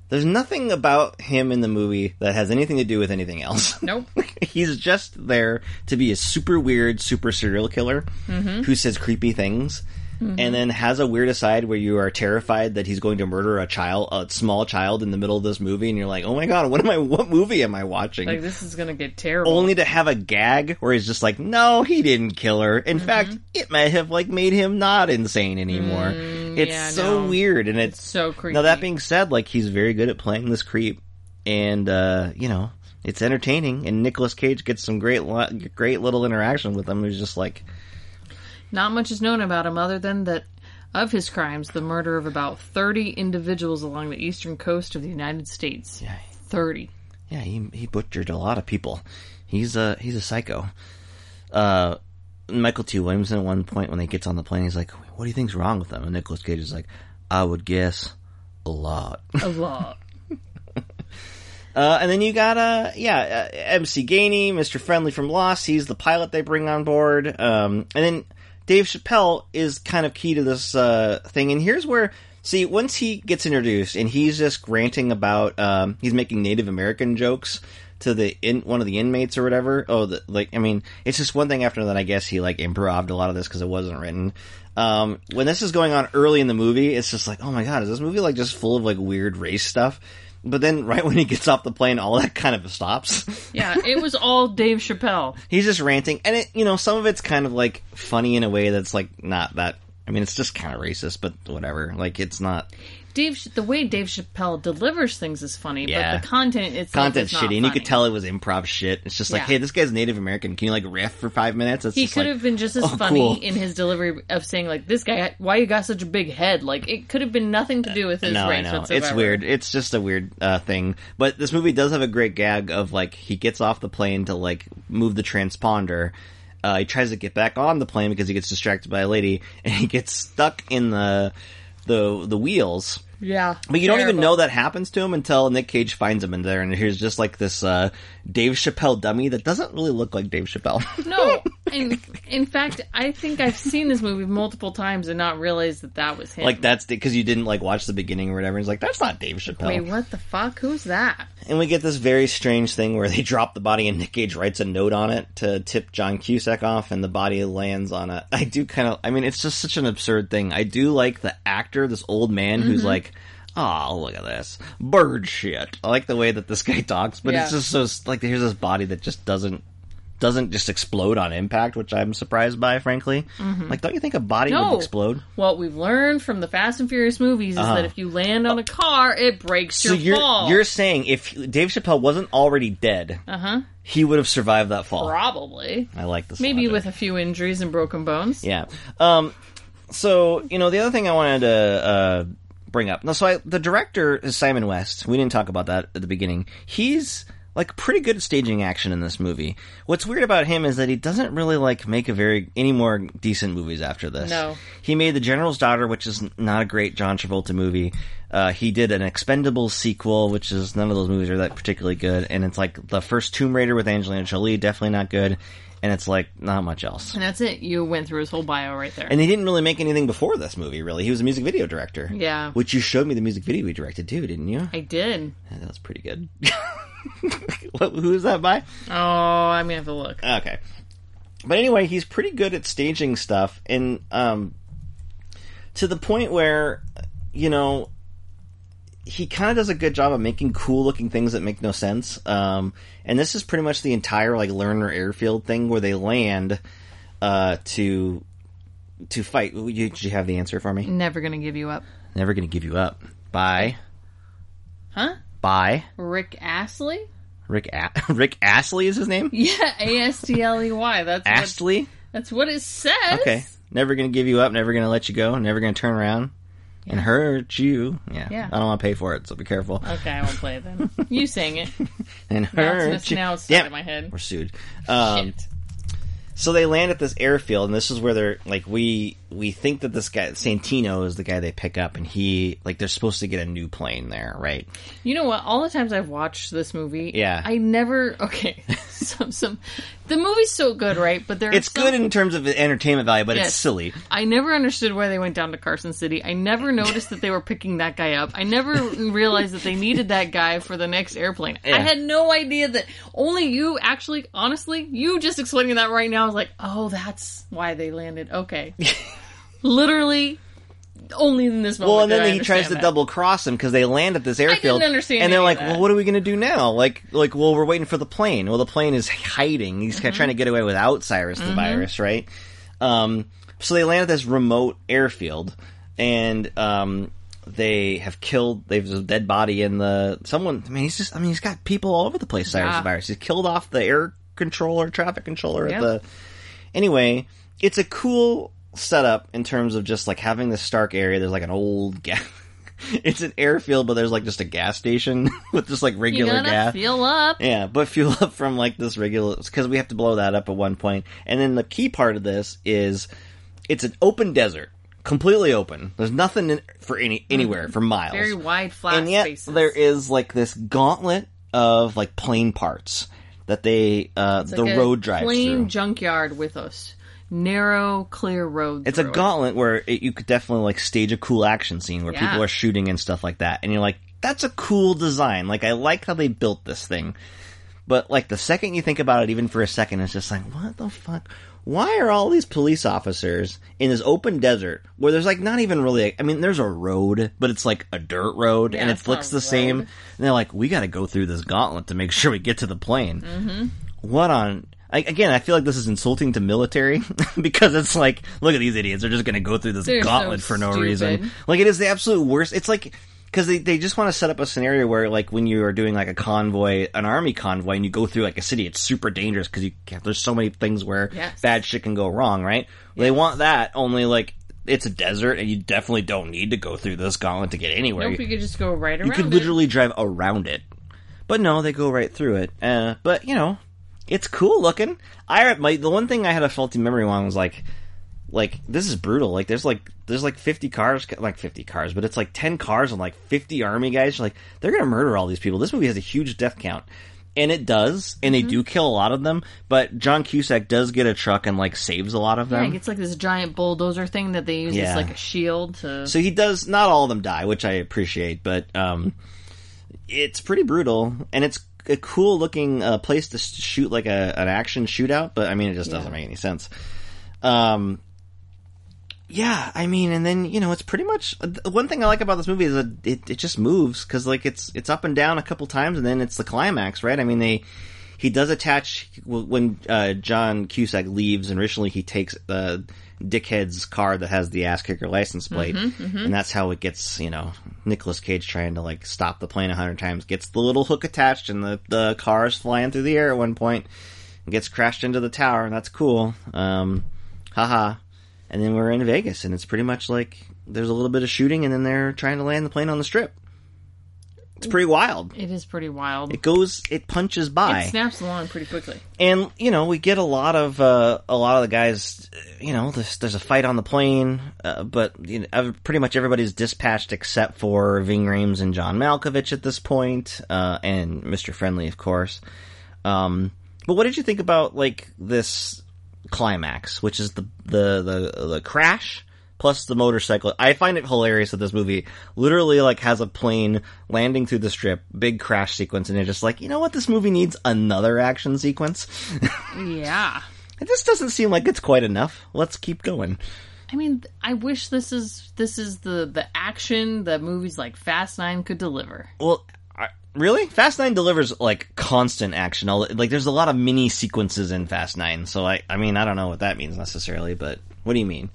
There's nothing about him in the movie that has anything to do with anything else. Nope. He's just there to be a super weird, super serial killer Mm-hmm. who says creepy things. And then has a weird aside where you are terrified that he's going to murder a child, a small child, in the middle of this movie, and you're like, "Oh my god, what am I? What movie am I watching?" Like this is gonna get terrible. Only to have a gag where he's just like, "No, he didn't kill her." In Mm-hmm. fact, it may have like made him not insane anymore. it's Mm, yeah, so no. weird, and it's so creepy. now that being said, like he's very good at playing this creep, and uh, you know it's entertaining. And Nicolas Cage gets some great, great little interaction with him. He's just like, Not much is known about him other than that of his crimes, the murder of about 30 individuals along the eastern coast of the United States. Yeah. 30. yeah, he he butchered a lot of people. He's a he's a psycho. Uh, Mykelti Williamson at one point when he gets on the plane, he's like, "What do you think's wrong with him?" And Nicolas Cage is like, "I would guess a lot." A lot. Uh, and then you got uh, yeah, uh, MC Gainey, Mr. Friendly from Lost. He's the pilot they bring on board. Um, and then Dave Chappelle is kind of key to this uh, thing. And here's where see once he gets introduced and he's just ranting about um, he's making Native American jokes to the in one of the inmates or whatever. Oh, the, like I mean, it's just one thing after that. I guess he like improved a lot of this because it wasn't written. Um, when this is going on early in the movie, it's just like, oh my god, is this movie like just full of like weird race stuff? But then, right when he gets off the plane, all that kind of stops. Yeah, it was all Dave Chappelle. He's just ranting, and it, you know, some of it's kind of like funny in a way that's like not that. I mean, it's just kind of racist, but whatever. Like, it's not Dave, the way Dave Chappelle delivers things is funny, Yeah. but the content itself content shitty, and you could tell it was improv shit. It's just like, Yeah. hey, this guy's Native American. Can you like riff for five minutes? It's He could like, have been just as oh, funny cool. in his delivery of saying like, "This guy, why you got such a big head?" Like it could have been nothing to do with his no, race I know. whatsoever. It's weird. It's just a weird uh, thing. But this movie does have a great gag of like he gets off the plane to like move the transponder, Uh, he tries to get back on the plane because he gets distracted by a lady, and he gets stuck in the the the wheels. Yeah. But you don't even know that happens to him until Nick Cage finds him in there, and here's just like this uh, Dave Chappelle dummy that doesn't really look like Dave Chappelle. No. In, in fact, I think I've seen this movie multiple times and not realized that that was him. like that's because you didn't like watch the beginning or whatever. He's like, that's not Dave Chappelle. Wait, what the fuck? Who's that? And we get this very strange thing where they drop the body and Nick Cage writes a note on it to tip John Cusack off, and the body lands on it. I do kind of, I mean, it's just such an absurd thing. I do like the actor, this old man who's mm-hmm. like. Oh, look at this bird shit! I like the way that this guy talks, but it's just so like here's this body that just doesn't doesn't just explode on impact, which I'm surprised by, frankly. Like, don't you think a body No. would explode? What we've learned from the Fast and Furious movies is that if you land on a car, it breaks Uh-huh. So your you're fall. you're saying if Dave Chappelle wasn't already dead, uh huh. he would have survived that fall. Probably. I like this. Maybe logic. with a few injuries and broken bones. Yeah. Um, so you know the other thing I wanted to uh, bring up. No, so I, the director is Simon West. We didn't talk about that at the beginning. He's like pretty good at staging action in this movie. What's weird about him is that he doesn't really like make a very any more decent movies after this. No. He made The General's Daughter, which is not a great John Travolta movie. Uh, he did an Expendables sequel, which is none of those movies are that particularly good. And it's like the first Tomb Raider with Angelina Jolie, definitely not good. And it's like not much else. And that's it. You went through his whole bio right there. And he didn't really make anything before this movie, really. He was a music video director. Yeah. Which you showed me the music video he directed too, didn't you? I did. Yeah, that was pretty good. what, who is that by? Oh, I'm gonna have to look. Okay. But anyway, he's pretty good at staging stuff, and um, to the point where, you know, he kind of does a good job of making cool looking things that make no sense. Um, and this is pretty much the entire like Lerner Airfield thing where they land uh, to to fight. You, did you have the answer for me? Never gonna give you up. Never gonna give you up. Bye. Huh? Bye. Rick Astley? Rick A- Rick Astley is his name. Yeah, A S T L E Y. That's what, Astley. that's what it says. Okay. Never gonna give you up. Never gonna let you go. Never gonna turn around and hurt you. Yeah. Yeah. I don't want to pay for it, so be careful. Okay, I won't play it then. You sang it. And hurt it's, you. now it's Damn stuck it. in my head. We're sued. Um, Shit. so they land at this airfield, and this is where they're like, we we think that this guy Santino is the guy they pick up, and he like they're supposed to get a new plane there, right? You know what? All the times I've watched this movie, Yeah. I never. Okay, some some. The movie's so good, right? But there, It's some- good in terms of entertainment value, but Yes. it's silly. I never understood why they went down to Carson City. I never noticed that they were picking that guy up. I never realized that they needed that guy for the next airplane. Yeah. I had no idea that only you actually, honestly, you just explaining that right now is like, oh, that's why they landed. Okay. Literally, only in this moment. Well, and then he tries to that. double cross him because they land at this airfield. understand and they're like. "Well, what are we going to do now?" Like, like, well, we're waiting for the plane. Well, the plane is hiding. He's Mm-hmm. kind of trying to get away without Cyrus the virus, right? Um, so they land at this remote airfield, and um, they have killed. They've a dead body in the someone. I mean, he's just. I mean, he's got people all over the place. Cyrus Yeah. the virus. He's killed off the air controller, traffic controller at the. Anyway, it's a cool setup in terms of just like having this Stark area. There's like an old gas. it's an airfield, but there's like just a gas station with just like regular gas. Fuel up. Yeah, but fuel up from like this regular because we have to blow that up at one point. And then the key part of this is it's an open desert, completely open. There's nothing in, for any anywhere for miles. Very wide, flat and yet spaces. there is like this gauntlet of like plane parts that they uh the like road drives plain through. junkyard with us. Narrow, clear road. It's a it. gauntlet where it, you could definitely like stage a cool action scene where Yeah. people are shooting and stuff like that, and you're like, that's a cool design. Like I like how they built this thing, but like the second you think about it, even for a second, it's just like, what the fuck? Why are all these police officers in this open desert where there's like not even really? I mean, there's a road, but it's like a dirt road, Yeah, and it looks a the same. And they're like, we got to go through this gauntlet to make sure we get to the plane. Mm-hmm. What on? I, again, I feel like this is insulting to military because it's like, look at these idiots. They're just going to go through this They're so gauntlet for no stupid. reason. Like it is the absolute worst. It's like because they they just want to set up a scenario where like when you are doing like a convoy, an army convoy, and you go through like a city, it's super dangerous because you there's so many things where Yes. bad shit can go wrong. Right? They want that only like. It's a desert, and you definitely don't need to go through this gauntlet to get anywhere. Nope, you could just go right around You could it. literally drive around it. But no, they go right through it. Uh, but, you know, It's cool looking. I my the one thing I had a faulty memory on was like like this is brutal. Like there's like there's like 50 cars, like 50 cars, but it's like 10 cars and like 50 army guys. Like they're gonna murder all these people. This movie has a huge death count, and it does, and Mm-hmm. they do kill a lot of them. But John Cusack does get a truck and like saves a lot of them. Yeah, it's like this giant bulldozer thing that they use Yeah. as like a shield to. So he does not all of them die, which I appreciate, but um, it's pretty brutal, and it's a cool looking uh, place to shoot like a an action shootout. But I mean, it just doesn't make any sense. Um, yeah, I mean, and then you know, it's pretty much one thing I like about this movie is that it, it just moves because like it's it's up and down a couple times, and then it's the climax, right? I mean, they he does attach when uh, John Cusack leaves, and originally he takes uh, Dickhead's car that has the ass kicker license plate, and that's how it gets. You know, Nicolas Cage trying to like stop the plane a hundred times gets the little hook attached, and the the car is flying through the air at one point, and gets crashed into the tower, and that's cool. Um, haha. And then we're in Vegas, and it's pretty much like there's a little bit of shooting, and then they're trying to land the plane on the strip. It's pretty wild. it is pretty wild. It goes, it punches by, It snaps along pretty quickly. and you know we get a lot of uh, a lot of the guys. You know, there's, there's a fight on the plane, uh, but you know, pretty much everybody's dispatched except for Ving Rhames and John Malkovich at this point, uh, and Mr. Friendly, of course. Um, but what did you think about like this climax, which is the the the, the crash plus the motorcycle? I find it hilarious that this movie literally like has a plane landing through the strip, big crash sequence, and you're just like, you know what, this movie needs another action sequence. Yeah. It just doesn't seem like it's quite enough. Let's keep going. I mean, I wish this is this is the the action that movies like Fast Nine could deliver. Well, really, Fast Nine delivers like constant action. All like, there's a lot of mini sequences in Fast Nine. So I, I mean, I don't know what that means necessarily, but what do you mean?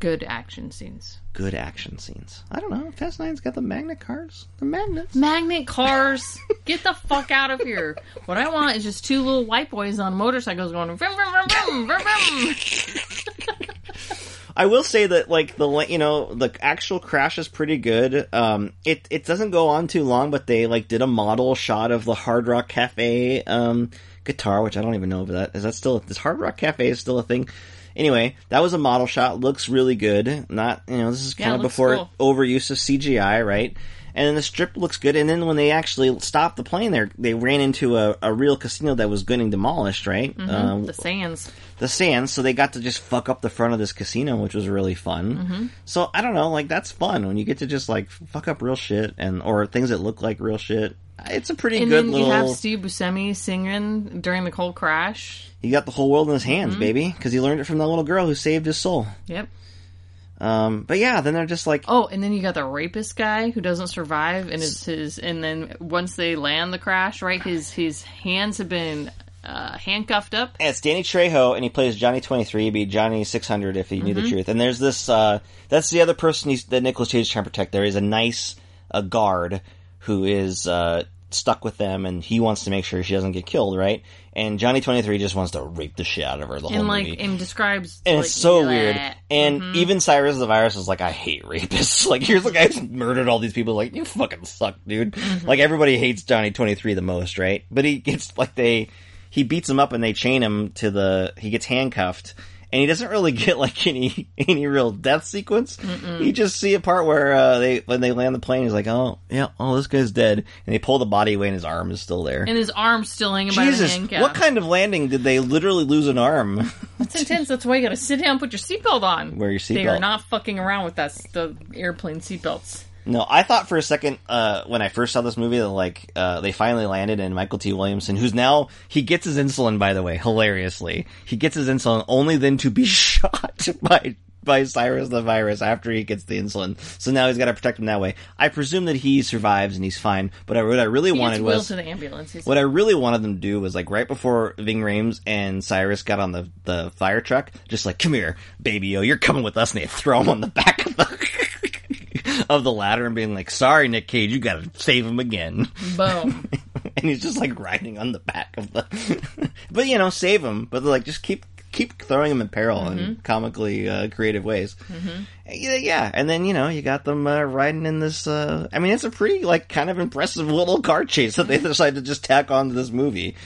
Good action scenes. Good action scenes. I don't know. Fast Nine's got the magnet cars, the magnets. Magnet cars. Get the fuck out of here. What I want is just two little white boys on motorcycles going vroom, vroom, vroom, vroom, vroom, vroom. I will say that like the you know the actual crash is pretty good. Um, it it doesn't go on too long, but they like did a model shot of the Hard Rock Cafe um guitar, which I don't even know if that is that still is Hard Rock Cafe is still a thing. Anyway, that was a model shot. Looks really good. Not you know this is kind it of before cool. overuse of CGI, right? And then the strip looks good. And then when they actually stopped the plane, there they ran into a, a real casino that was getting demolished, right? Um, The sands. the sands, so they got to just fuck up the front of this casino, which was really fun. Mm-hmm. So I don't know, like that's fun when you get to just like fuck up real shit and or things that look like real shit. It's a pretty And good then little. you have Steve Buscemi singing during the cold crash. he got the whole world in his hands, Mm-hmm. baby, because he learned it from that little girl who saved his soul. Yep. Um, but yeah, then they're just like, Oh, and then you got the rapist guy who doesn't survive, and it's his. And then once they land the crash, right, his his hands have been uh, handcuffed up. And it's Danny Trejo, and he plays Johnny Twenty Three. He'd be Johnny Six Hundred if he knew Mm-hmm. the truth. And there's this. Uh, that's the other person he's, that Nicolas Cage is trying to protect. There is a nice uh, guard who is uh, stuck with them, and he wants to make sure she doesn't get killed, right? And Johnny Twenty Three just wants to rape the shit out of her the whole And like, movie. and describes, and like, it's so bleh. weird. And Mm-hmm. even Cyrus the Virus is like, I hate rapists. like, here's the guy who's murdered all these people. Like, you fucking suck, dude. Mm-hmm. Like, everybody hates Johnny 23 the most, right? But he gets, like, they, he beats him up and they chain him to the, he gets handcuffed. And he doesn't really get, like, any, any real death sequence. You just see a part where, uh, they, when they land the plane, he's like, oh, yeah, oh, this guy's dead. And they pull the body away and his arm is still there. and his arm's still hanging by the Jesus, handcuff. what kind of landing did they literally lose an arm? That's intense. That's why you got to sit down, and put your seatbelt on. Wear your They are not fucking around with that the airplane seatbelts. No, I thought for a second uh, when I first saw this movie that like uh, they finally landed and Mykelti Williamson, who's now he gets his insulin by the way, hilariously, he gets his insulin only then to be shot by by Cyrus the virus after he gets the insulin. So now he's got to protect him that way. I presume that he survives and he's fine. But I, what I really He wanted was to the ambulance. He's what I really wanted them to do was like right before Ving Rhames and Cyrus got on the, the fire truck, just like, come here, baby, yo, you're coming with us, and they throw him on the back of the of the ladder and being like, sorry, Nick Cage, you gotta save him again. boom. and he's just like riding on the back of the, but you know, save him, but like just keep keep throwing him in peril in comically uh, creative ways. Yeah, yeah, and then you know you got them uh, riding in this. Uh, I mean, it's a pretty like kind of impressive little car chase that they decided to just tack onto this movie.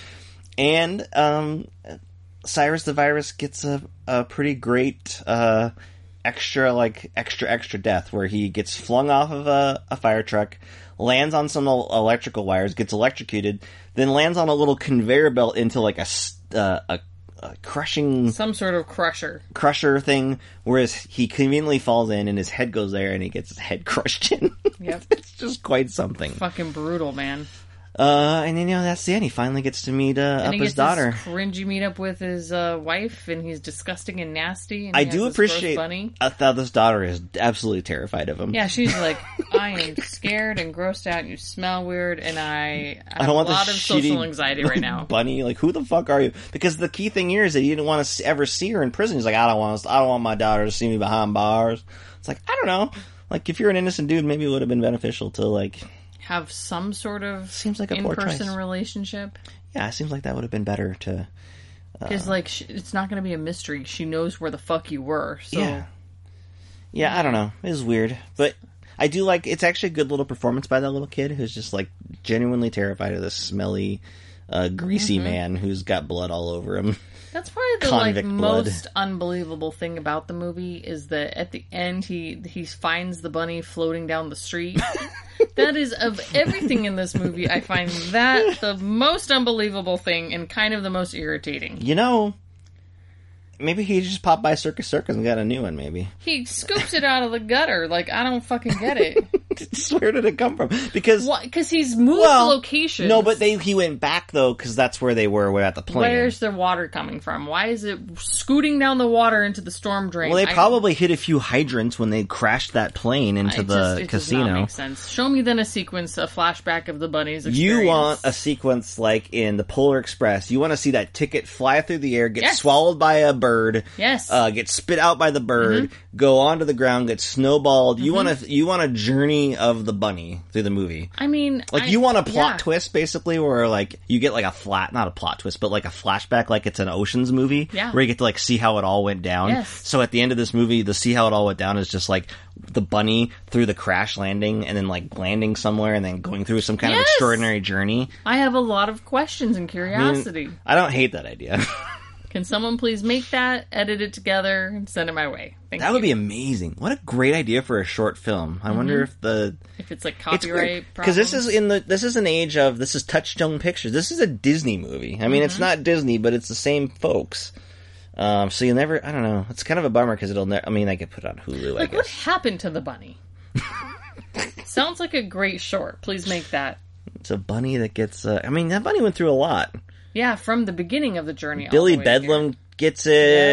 and um, Cyrus the Virus gets a, a pretty great uh, extra like extra extra death where he gets flung off of a, a fire truck, lands on some electrical wires, gets electrocuted, then lands on a little conveyor belt into like a uh, a, a crushing Some sort of crusher. crusher thing, whereas he conveniently falls in and his head goes there and he gets his head crushed in. Yep. it's just quite something. Fucking brutal, man. Uh, and then you know that's the end. He finally gets to meet uh, And up he his daughter. this cringy meetup with his uh, wife, and he's disgusting and nasty. And I do appreciate. bunny. I thought this daughter is absolutely terrified of him. Yeah, she's like, I am scared and grossed out. and You smell weird, and I, I have don't want a lot of social anxiety right now. Bunny, like who the fuck are you? Because the key thing here is that he didn't want to ever see her in prison. He's like, I don't want, I don't want my daughter to see me behind bars. It's like I don't know. Like if you're an innocent dude, maybe it would have been beneficial to like. Have some sort of Seems like a in-person relationship. Yeah, it seems like that would have been better to. Because like sh- it's not going to be a mystery. She knows where the fuck you were. So Yeah. Yeah, I don't know. It was weird, but I do like. It's actually a good little performance by that little kid who's just like genuinely terrified of this smelly, uh, greasy Mm-hmm. man who's got blood all over him. That's probably the like blood. most unbelievable thing about the movie is that at the end he he finds the bunny floating down the street. that is of everything in this movie, I find that the most unbelievable thing and kind of the most irritating. You know, maybe he just popped by Circus Circus and got a new one. Maybe He scoops it out of the gutter. Like I don't fucking get it. Where did it come from? Because? Because he's moved well, locations. no, but they he went back though because that's where they were at the plane. Where's the water coming from? Why is it scooting down the water into the storm drain? well, they I- probably hit a few hydrants when they crashed that plane into the just- it does not casino. make sense. Show me then a sequence, a flashback of the bunnies. experience. You want a sequence like in the Polar Express. You want to see that ticket fly through the air, get Yes. swallowed by a bird, Yes. uh, get spit out by the bird, go onto the ground, get snowballed. You want to you want a journey of the bunny through the movie. I mean, Like I- you want a plot yeah. twist basically where like you get like a flat not a plot twist, but like a flashback like it's an Oceans movie Yeah. where you get to like see how it all went down. Yes. So at the end of this movie, the see how it all went down is just like the bunny through the crash landing and then like landing somewhere and then going through some kind of extraordinary journey. I have a lot of questions and curiosity. I don't hate that idea. Can someone please make that, edit it together, and send it my way? Thank that you. would be amazing. What a great idea for a short film. I wonder if the if it's like it's copyright because this is in the this is an age of this is Touchstone Pictures. This is a Disney movie. I mean, it's Mm-hmm. not Disney, but it's the same folks. Um, so you'll never. I don't know. It's kind of a bummer because it'll. Ne- I mean, I could put it on Hulu. like what happened to the bunny? Sounds like a great short. Please make that. it's a bunny that gets. Uh, I mean, that bunny went through a lot. Yeah, from the beginning of the journey. Billy the way here. Bedlam gets it,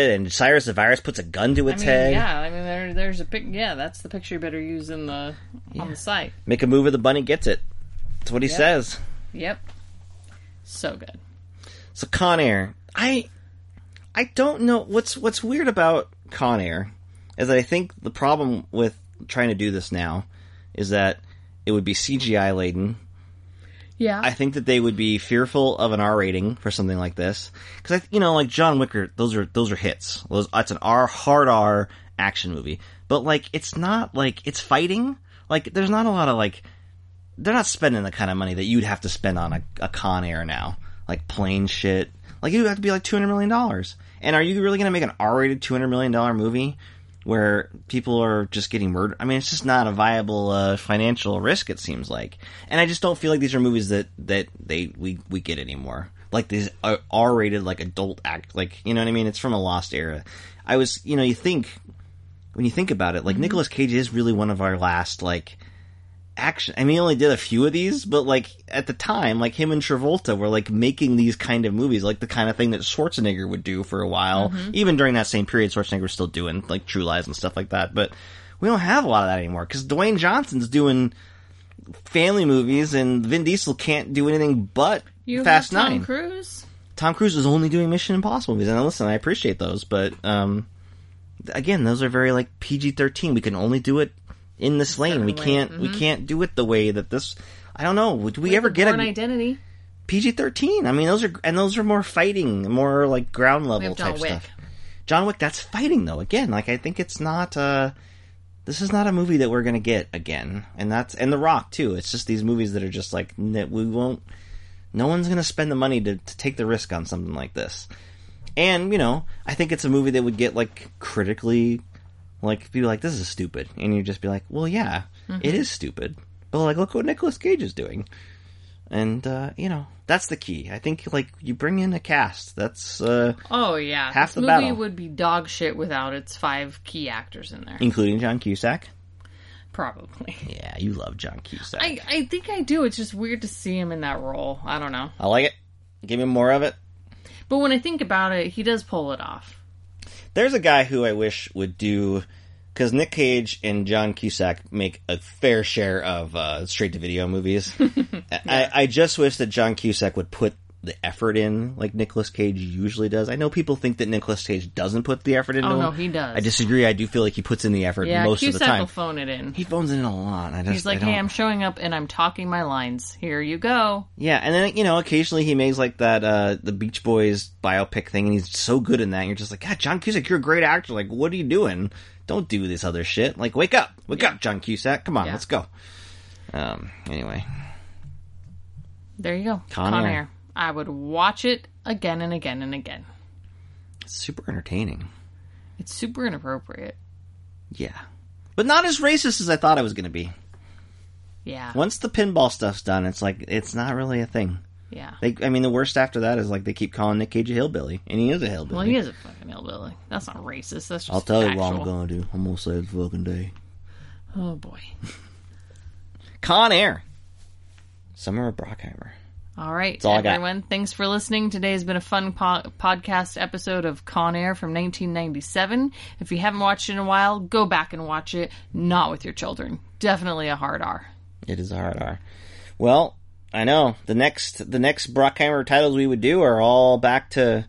Yeah. and Cyrus the Virus puts a gun to I its mean, head. yeah. I mean, there, there's a pic. Yeah, that's the picture you better use in the on the site. Make a move, or the bunny gets it. That's what he Yep. says. Yep. So good. So Con Air, I I don't know what's what's weird about Con Air is that I think the problem with trying to do this now is that it would be CGI laden. Yeah. I think that they would be fearful of an R rating for something like this because I, you know, like John Wicker, those are those are hits. Those that's an R hard R action movie, but like it's not like it's fighting. Like there's not a lot of like they're not spending the kind of money that you'd have to spend on a, a Con Air now, like plane shit. Like you have to be like two hundred million dollars. And are you really going to make an R-rated two hundred million dollar movie where people are just getting murdered? I mean, it's just not a viable uh, financial risk. It seems like, and I just don't feel like these are movies that that they we we get anymore. Like these R-rated, like adult act, like you know what I mean? It's from a lost era. I was, you know, you think when you think about it, like Nicolas Cage is really one of our last like action. I mean, he only did a few of these, but like at the time, like him and Travolta were like making these kind of movies, like the kind of thing that Schwarzenegger would do for a while. Even during that same period, Schwarzenegger was still doing like True Lies and stuff like that. But we don't have a lot of that anymore because Dwayne Johnson's doing family movies, and Vin Diesel can't do anything but you Fast Tom Nine. Cruise. Tom Cruise is only doing Mission Impossible movies, and listen, I appreciate those, but um, again, those are very like PG thirteen. We can only do it in this lane. We can't. lane, We can't do it the way that this. I don't know. Would we ever get an Identity? PG thirteen? I mean, those are and those are more fighting, more like ground level type Wick. stuff. John Wick, that's fighting though. Again, like I think it's not. uh This is not a movie that we're gonna get again, and that's and The Rock too. It's just these movies that are just like n- we won't. No one's going to spend the money to, to take the risk on something like this. And, you know, I think it's a movie that would get, like, critically, like, be like, this is stupid. And you'd just be like, well, yeah, it is stupid. But, like, look what Nicolas Cage is doing. And, uh, you know, that's the key. I think, like, you bring in a cast. That's, uh, Oh yeah, Half this the movie battle. would be dog shit without its five key actors in there. including John Cusack. Probably. Yeah, you love John Cusack. I I think I do. It's just weird to see him in that role. I don't know, I like it. Give me more of it. but when I think about it, he does pull it off. There's a guy who I wish would do because Nick Cage and John Cusack make a fair share of uh, straight to video movies. I, I just wish that John Cusack would put the effort in like Nicolas Cage usually does. I know people think that Nicolas Cage doesn't put the effort into Oh him. no, he does. I disagree. I do feel like he puts in the effort yeah, most Cusack of the time. will phone it in. he phones it in a lot. I just, He's like, "Hey, I'm showing up and I'm talking my lines. Here you go." Yeah, and then you know, occasionally he makes like that uh the Beach Boys biopic thing, and he's so good in that. And you're just like, God, John Cusack, you're a great actor. Like, what are you doing? Don't do this other shit. Like, wake up, wake up, John Cusack. Come on, Yeah. let's go. Um. Anyway, There you go. Con Air. I would watch it again and again and again. it's super entertaining. It's super inappropriate. Yeah, but not as racist as I thought it was going to be. Yeah. Once the pinball stuff's done, it's like it's not really a thing. Yeah. They, I mean, the worst after that is like they keep calling Nick Cage a hillbilly, and he is a hillbilly. Well, he is a fucking hillbilly. That's not racist. That's just I'll tell you what I'm gonna do. I'm gonna save the fucking day. Oh boy. Con Air. Summer of Bruckheimer. All right, all I got. everyone. Thanks for listening. Today has been a fun po- podcast episode of Con Air from 1997. If you haven't watched it in a while, go back and watch it. Not with your children. Definitely a hard R. It is a hard R. Well, I know the next the next Bruckheimer titles we would do are all back to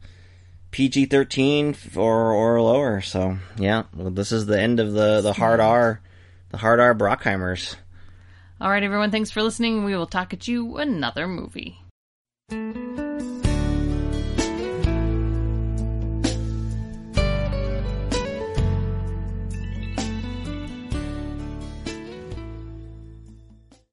PG thirteen or or lower. So yeah, well, this is the end of the the hard R, the hard R Bruckheimers. All right, everyone. Thanks for listening. We will talk at you another movie. あ!